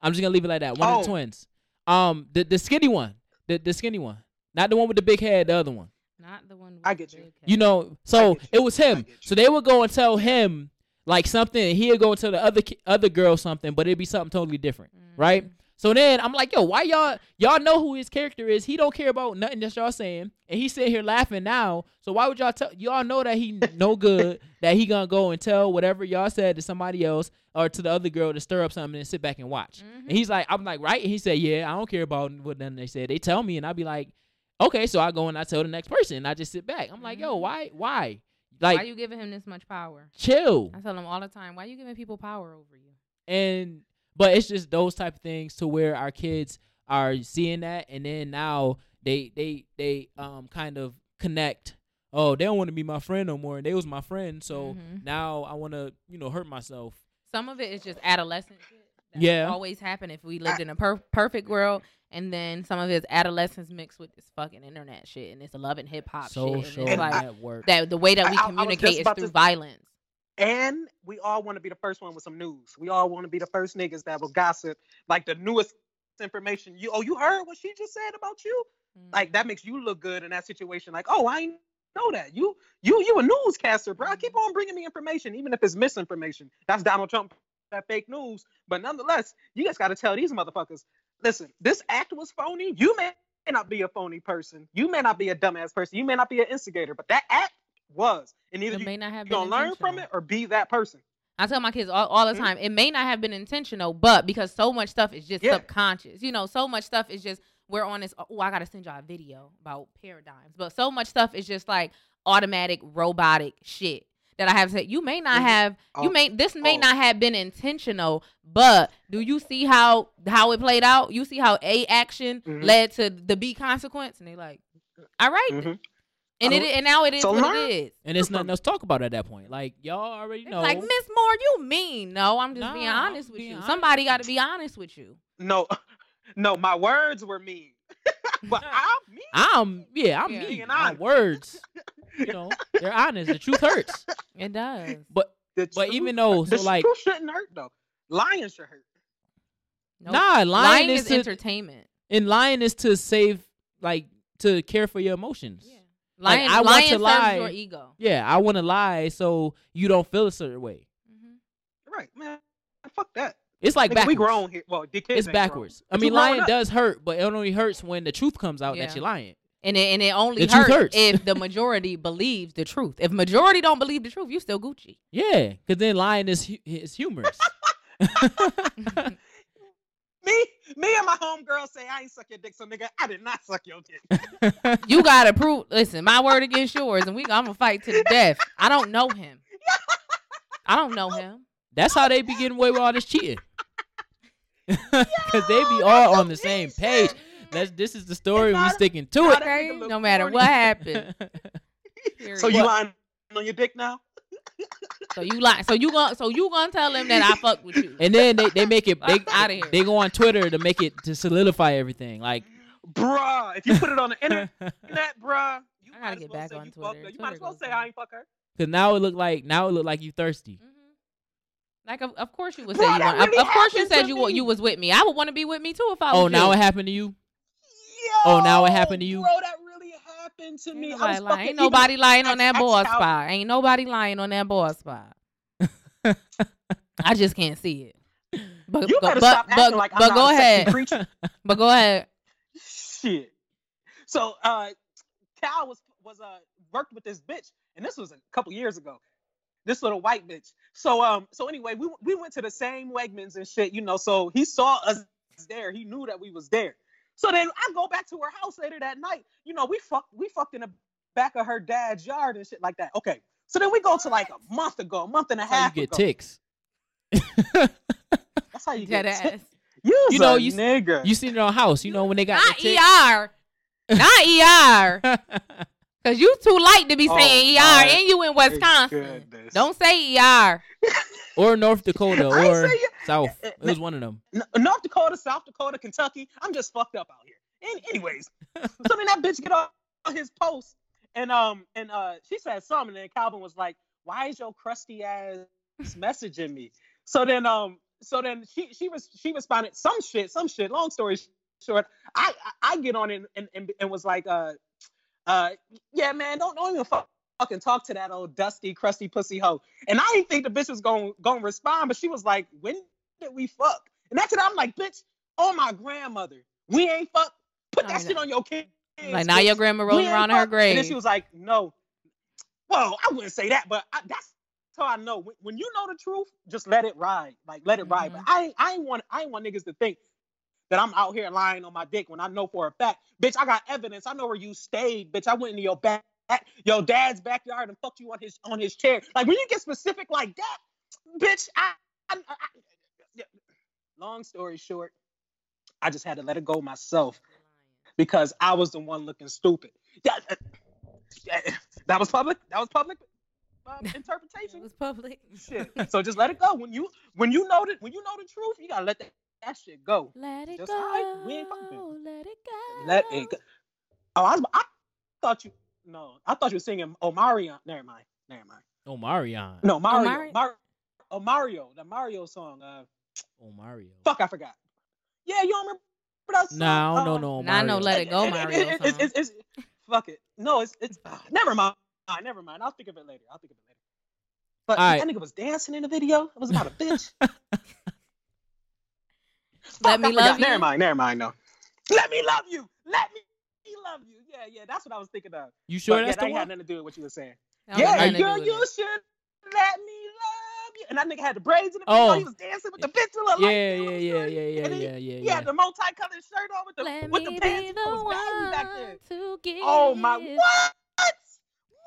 Speaker 1: I'm just gonna leave it like that. One of the
Speaker 2: Oh.
Speaker 1: twins. Um, the the skinny one, the the skinny one, not the one with the big head, the other one.
Speaker 3: Not the one. With
Speaker 2: I get you.
Speaker 3: big
Speaker 1: You know, so
Speaker 2: you.
Speaker 1: it was him. So they would go and tell him like something, and he'd go and tell the other ki- other girl something, but it'd be something totally different, right?
Speaker 3: Mhm.
Speaker 1: So then I'm like, yo, why y'all y'all know who his character is? He don't care about nothing that y'all saying, and he's sitting here laughing now. So why would y'all tell y'all know that he no good that he gonna go and tell whatever y'all said to somebody else or to the other girl to stir up something and sit back and watch?
Speaker 3: Mhm.
Speaker 1: And he's like, I'm like, right? And he said, yeah, I don't care about what none they said. They tell me, and I'd be like, okay, so I go and I tell the next person, and I just sit back. I'm like, yo,
Speaker 3: Mhm.
Speaker 1: why, why, like,
Speaker 3: why are you giving him this much power?
Speaker 1: chill.
Speaker 3: I tell him all the time. Why you giving people power over you?
Speaker 1: and but it's just those type of things to where our kids are seeing that and then now they they they um kind of connect oh they don't want to be my friend no more and they was my friend so
Speaker 3: Mhm.
Speaker 1: now i want to you know hurt myself
Speaker 3: Some of it is just adolescent shit. That
Speaker 1: Yeah.
Speaker 3: would always happen if we lived in a per- perfect world. And then some of his adolescence mixed with this fucking internet shit and it's love and hip hop shit. And
Speaker 1: social
Speaker 3: it's like
Speaker 1: network
Speaker 3: that the way that we
Speaker 2: I- I- I
Speaker 3: communicate is through
Speaker 2: to-
Speaker 3: violence.
Speaker 2: And we all want to be the first one with some news. We all want to be the first niggas that will gossip, like the newest information. You oh, you heard what she just said about you?
Speaker 3: Mm.
Speaker 2: Like that makes you look good in that situation. Like oh, I know that. You you you a newscaster, bro. Keep on bringing me information, even if it's misinformation. That's Donald Trump, that fake news. But nonetheless, you guys got to tell these motherfuckers. Listen, this act was phony. You may not be a phony person. You may not be a dumbass person. You may not be an instigator, but that act was. And either
Speaker 3: it
Speaker 2: you
Speaker 3: may not have
Speaker 2: you gonna learn from it or be that person.
Speaker 3: I tell my kids all, all the
Speaker 2: Mhm.
Speaker 3: time, it may not have been intentional, but because so much stuff is just
Speaker 2: Yeah.
Speaker 3: subconscious. You know, so much stuff is just we're on this. Oh, I gotta send y'all a video about paradigms, but so much stuff is just like automatic, robotic shit that I have said. You may not
Speaker 2: Mhm.
Speaker 3: have. You
Speaker 2: Oh,
Speaker 3: may. This may
Speaker 2: oh.
Speaker 3: not have been intentional, but do you see how how it played out? You see how a action
Speaker 2: Mhm.
Speaker 3: led to the b consequence, and they like, all right,
Speaker 2: Mhm.
Speaker 3: and it
Speaker 2: Oh,
Speaker 3: and now it is
Speaker 2: so
Speaker 3: what
Speaker 2: learn-
Speaker 3: it is.
Speaker 1: and it's nothing else to talk about at that point like y'all already
Speaker 3: It's like Miss Moore, you mean? No, I'm just being
Speaker 1: Nah, I'm
Speaker 3: honest with
Speaker 1: being
Speaker 3: you.
Speaker 1: honest
Speaker 3: Somebody got to be honest with you.
Speaker 2: No, no, my words were mean, but I'm mean.
Speaker 1: i'm yeah i'm
Speaker 3: Yeah.
Speaker 1: me
Speaker 2: Being
Speaker 1: my
Speaker 2: honest.
Speaker 1: words you know they're honest the truth hurts
Speaker 3: It does.
Speaker 1: but
Speaker 2: The
Speaker 1: but
Speaker 2: truth-
Speaker 1: even though
Speaker 2: the
Speaker 1: so like
Speaker 2: truth shouldn't hurt though. Lying should hurt.
Speaker 3: Nope.
Speaker 1: nah lying,
Speaker 3: lying
Speaker 1: is,
Speaker 3: is
Speaker 1: to,
Speaker 3: entertainment.
Speaker 1: and lying is to save like to care for your emotions
Speaker 3: Yeah.
Speaker 1: Like,
Speaker 3: Lying,
Speaker 1: I want to lie.
Speaker 3: your ego.
Speaker 1: Yeah, I want to lie so you don't feel a certain way.
Speaker 3: Mhm.
Speaker 2: Right, man. Fuck that.
Speaker 1: It's like
Speaker 2: Nigga,
Speaker 1: backwards.
Speaker 2: we grown here. Well, the kids
Speaker 1: It's
Speaker 2: ain't grown.
Speaker 1: backwards. I mean, lying
Speaker 2: up.
Speaker 1: does hurt, but it only hurts when the truth comes out
Speaker 3: Yeah.
Speaker 1: that you're lying.
Speaker 3: And it, and it only
Speaker 1: The truth
Speaker 3: hurts,
Speaker 1: hurts.
Speaker 3: if the majority believes the truth. If majority don't believe the truth, you still Gucci.
Speaker 1: Yeah, because then lying is hu- is humorous.
Speaker 2: Me, me and my homegirl say I ain't suck your dick, so nigga, I did not suck your dick.
Speaker 3: you gotta prove. Listen, my word against yours, and we I'm gonna fight to the death. I don't know him. I don't know him.
Speaker 1: That's how they be getting away with all this cheating. Because they be all on the same page. That's this is the story. We
Speaker 2: not-
Speaker 1: sticking to it.
Speaker 3: Okay, no matter what happened.
Speaker 2: So you
Speaker 3: Period.
Speaker 2: lying on your dick now?
Speaker 3: So you lie. So you going so you gonna tell them that I fuck with you?
Speaker 1: And then they, they make it they,
Speaker 3: Fuck outta here.
Speaker 1: they go on Twitter to make it to solidify everything. Like
Speaker 2: Bruh, if you put it on the internet, bruh, you
Speaker 3: I gotta
Speaker 2: might
Speaker 3: get
Speaker 2: well
Speaker 3: back
Speaker 2: say
Speaker 3: on
Speaker 2: you
Speaker 3: Twitter.
Speaker 2: You might as well say. I ain't fuck her.
Speaker 1: Cause now it look like now it look like you thirsty.
Speaker 3: Mhm. Like of, of course you would
Speaker 2: Bro,
Speaker 3: say you want.
Speaker 2: really
Speaker 3: of, of course you said you
Speaker 2: me.
Speaker 3: you was with me. I would want to be with me too if I was.
Speaker 1: Oh, now
Speaker 3: you.
Speaker 1: it happened to you.
Speaker 2: Yo,
Speaker 1: Oh, now it happened to you?
Speaker 2: Bro, that really happened to
Speaker 3: Ain't
Speaker 2: me.
Speaker 3: Nobody, lying. Ain't nobody lying on that boy spot. Ain't nobody lying on that boy spot. I just can't see it. But
Speaker 2: You
Speaker 3: go,
Speaker 2: better
Speaker 3: but,
Speaker 2: stop
Speaker 3: but,
Speaker 2: acting like I'm
Speaker 3: but
Speaker 2: not
Speaker 3: go
Speaker 2: a sexy
Speaker 3: ahead.
Speaker 2: creature.
Speaker 3: But go ahead.
Speaker 2: Shit. So uh Cal was was uh worked with this bitch, and this was a couple years ago. This little white bitch. So um so anyway, we we went to the same Wegmans and shit, you know. So he saw us there. He knew that we was there. So then I go back to her house later that night. You know, we fucked we fucked in the back of her dad's yard and shit like that. Okay. So then we go to like a month ago, a month and a
Speaker 1: That's how you get
Speaker 2: ago.
Speaker 1: ticks.
Speaker 2: That's how you
Speaker 3: Dead
Speaker 2: get tick-
Speaker 3: ass.
Speaker 2: You,
Speaker 1: You know,
Speaker 2: a
Speaker 1: you-
Speaker 2: nigga.
Speaker 1: You seen it on House. You know when they got
Speaker 3: Not
Speaker 1: the tick.
Speaker 3: ER. Not ER. Cause you too light to be
Speaker 2: Oh,
Speaker 3: saying ER, and you in Wisconsin.
Speaker 2: Goodness.
Speaker 3: Don't say ER.
Speaker 1: or North Dakota or
Speaker 2: say
Speaker 1: South.
Speaker 2: Uh,
Speaker 1: It was one of them.
Speaker 2: North Dakota, South Dakota, Kentucky. I'm just fucked up out here. An- anyways, so then that bitch get on on his post, and um, and uh, she said something, and then Calvin was like, "Why is your crusty ass messaging me?" So then um, so then she she was she responded some shit, some shit. Long story short, I I, I get on it and, and and was like uh. Uh, yeah, man, don't don't even fuck, fucking talk to that old dusty, crusty pussy hoe. And I didn't think the bitch was gonna gonna respond, but she was like, "When did we fuck?" And that's it. I'm like, "Bitch, oh my grandmother, we ain't fuck. Put that shit on your kids."
Speaker 3: Like now
Speaker 2: bitch.
Speaker 3: your grandma rolling around in her grave.
Speaker 2: And then she was like, "No." Well, I wouldn't say that, but I, that's how I know. When, when you know the truth, just let it ride. Like let it ride. But
Speaker 3: Mm-hmm.
Speaker 2: I I ain't want I ain't want niggas to think that I'm out here lying on my dick when I know for a fact, bitch, I got evidence. I know where you stayed, bitch. I went into your back, your dad's backyard and fucked you on his on his chair. Like when you get specific like that, bitch, I, I, I, long story short, I just had to let it go myself because I was the one looking stupid. That, uh, that- was public. That was public uh,
Speaker 3: It
Speaker 2: interpretation.
Speaker 3: was public.
Speaker 2: Shit. So just let it go. When you when you know that when you know the truth, you gotta let that, that shit go.
Speaker 3: Let it
Speaker 2: Just
Speaker 3: go.
Speaker 2: alright, we ain't fucking
Speaker 3: Let it go.
Speaker 2: Let it go. Oh, I, I thought you no, I thought you were singing Omarion. Never mind. Never mind.
Speaker 1: Oh, Marion.
Speaker 2: No, Mario.
Speaker 3: Omari-
Speaker 2: Mar- oh, Mario. The Mario song. Uh,
Speaker 1: Oh, Mario.
Speaker 2: fuck, I forgot. Yeah, you don't remember that song?
Speaker 1: Nah, I don't know
Speaker 2: Uh,
Speaker 1: no
Speaker 3: Nah, I know Let It Go,
Speaker 2: it- it-
Speaker 3: Mario
Speaker 2: it- it's, it's, it's, fuck it. No, it's it's. Uh, never mind. Nah, never mind. I'll think of it later. I'll think of it later. But
Speaker 1: Alright.
Speaker 2: that nigga was dancing in the video. It was about a bitch.
Speaker 3: Let me love you.
Speaker 2: Never mind. Never mind. No. Let me love you. Let me love you. Yeah, yeah. That's what I was thinking of.
Speaker 1: You sure
Speaker 2: but yeah,
Speaker 1: that's
Speaker 2: that
Speaker 1: the
Speaker 2: had nothing to do with what you were saying.
Speaker 3: That
Speaker 2: yeah,
Speaker 3: nothing to do
Speaker 2: girl,
Speaker 3: with
Speaker 2: you
Speaker 3: it.
Speaker 2: should let me love you. And that nigga had the braids in the oh. video.
Speaker 1: Oh.
Speaker 2: He was dancing with the bitch who
Speaker 1: Yeah,
Speaker 2: like
Speaker 1: yeah,
Speaker 2: you on
Speaker 1: yeah,
Speaker 2: street.
Speaker 1: yeah, yeah,
Speaker 2: And then he-
Speaker 1: yeah, yeah,
Speaker 2: He had the multicolored shirt on with the
Speaker 3: Let
Speaker 2: with the pants.
Speaker 3: the
Speaker 2: was baggy back then.
Speaker 3: to give
Speaker 2: Oh my what?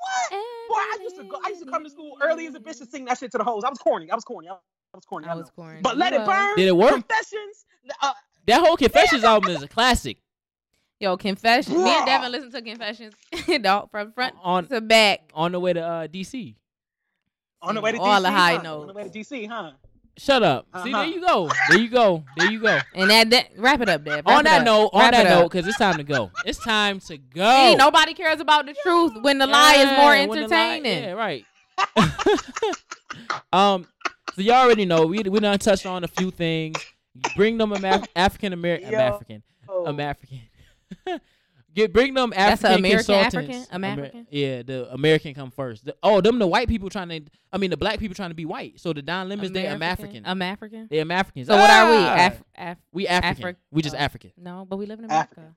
Speaker 2: What? Boy, I used to go. I used to come to school early as a bitch and sing that shit to the hoes. I was corny. I was corny. I was corny. I,
Speaker 3: I was corny.
Speaker 2: But let it burn.
Speaker 1: Did it work?
Speaker 2: Confessions. Uh,
Speaker 1: That whole Confessions album is a classic.
Speaker 3: Yo, confession. Me and Devin listened to confessions, dog, from front
Speaker 1: On
Speaker 3: to back.
Speaker 1: on the way to uh, DC.
Speaker 2: on the way to
Speaker 3: All
Speaker 2: DC.
Speaker 3: the high
Speaker 2: huh?
Speaker 3: notes.
Speaker 2: On the way to DC, huh?
Speaker 1: Shut up. See,
Speaker 2: Uh-huh.
Speaker 1: there you go. There you go. There you go.
Speaker 3: And that, that wrap it up, Dev.
Speaker 1: on that
Speaker 3: up.
Speaker 1: note, on
Speaker 3: Wrap
Speaker 1: that note, because it's time to go. It's time to go.
Speaker 3: See, nobody cares about the truth when the lie is more
Speaker 1: Yeah, when the lie-
Speaker 3: entertaining.
Speaker 1: yeah, right. um, so y'all already know we we done touched on a few things. Bring them Ama- African American,
Speaker 2: Yo.
Speaker 1: African,
Speaker 2: Oh.
Speaker 1: African. Get bring them
Speaker 3: That's
Speaker 1: African
Speaker 3: a American
Speaker 1: consultants.
Speaker 3: African?
Speaker 1: Amer-
Speaker 3: American?
Speaker 1: yeah, the American come first. The- oh, them the white people trying to. I mean, the black people trying to be white. So the Don Lemons, they am African.
Speaker 3: I'm African.
Speaker 1: They am Africans.
Speaker 3: So what are we?
Speaker 1: Ah!
Speaker 3: Af- Af-
Speaker 1: we African.
Speaker 3: Afri-
Speaker 1: we just
Speaker 3: oh.
Speaker 1: African.
Speaker 3: no, but we live in
Speaker 2: African.
Speaker 3: America.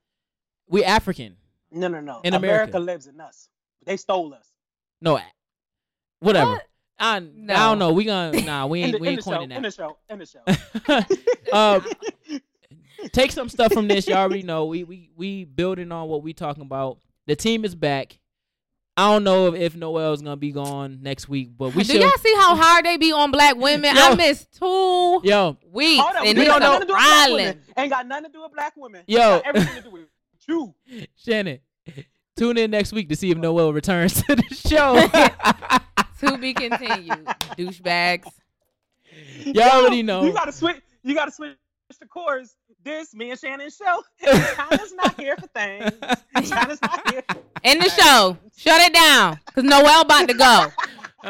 Speaker 1: We African.
Speaker 2: No, no, no.
Speaker 1: In
Speaker 2: America.
Speaker 1: America.
Speaker 2: lives in us. They stole us.
Speaker 1: No, a- whatever.
Speaker 3: What?
Speaker 1: I, I don't know. We gonna nah. We
Speaker 2: In
Speaker 1: ain't
Speaker 2: the,
Speaker 1: we
Speaker 2: in
Speaker 1: ain't
Speaker 2: the show.
Speaker 1: coining
Speaker 2: In the
Speaker 1: that.
Speaker 2: show. In the show.
Speaker 1: um, take some stuff from this. You already know. We we we building on what we talking about. The team is back. I don't know if, if Noel's gonna be gone next week, but we
Speaker 3: Do
Speaker 1: should.
Speaker 3: y'all see how hard they be on black women?
Speaker 1: Yo.
Speaker 3: I missed two
Speaker 1: Yo,
Speaker 3: weeks,
Speaker 2: Hold on,
Speaker 3: and
Speaker 2: we
Speaker 3: it's
Speaker 2: don't know
Speaker 3: a
Speaker 2: nothing to do with black women.
Speaker 3: island.
Speaker 2: Ain't got nothing to do with black women.
Speaker 1: Yo.
Speaker 2: Got everything to do with you.
Speaker 1: Shannon, tune in next week to see if Noel returns to the show.
Speaker 3: To be continued, douchebags.
Speaker 1: Y'all
Speaker 2: Yo,
Speaker 1: already know.
Speaker 2: You gotta switch. You gotta switch the chorus. This me and Shannon show. China's not here for things. China's not here. For
Speaker 3: End the show. Shut it down, cause Noel about to go.
Speaker 1: Uh,
Speaker 2: All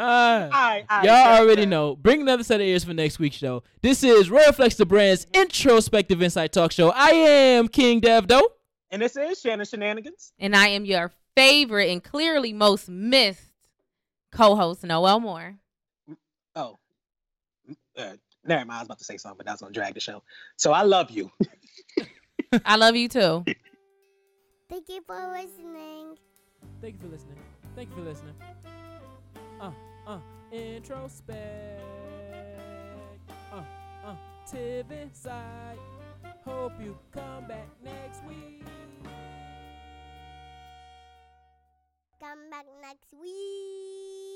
Speaker 2: right, all right,
Speaker 1: Y'all already
Speaker 2: fair.
Speaker 1: know. Bring another set of ears for next week's show. This is Royal Flex the Brand's introspective insight talk show. I am King Devdo.
Speaker 2: And this is Shannon Shenanigans.
Speaker 3: And I am your favorite and clearly most missed co-host, Noel Moore.
Speaker 2: Oh, uh, never mind. I was about to say something, but that's gonna drag the show. So I love you.
Speaker 3: I love you too.
Speaker 4: Thank you for listening.
Speaker 1: Thank you for listening. Thank you for listening. Uh, uh, introspect. Uh, uh, Tiv inside. Hope you come back next week.
Speaker 4: Come back next week.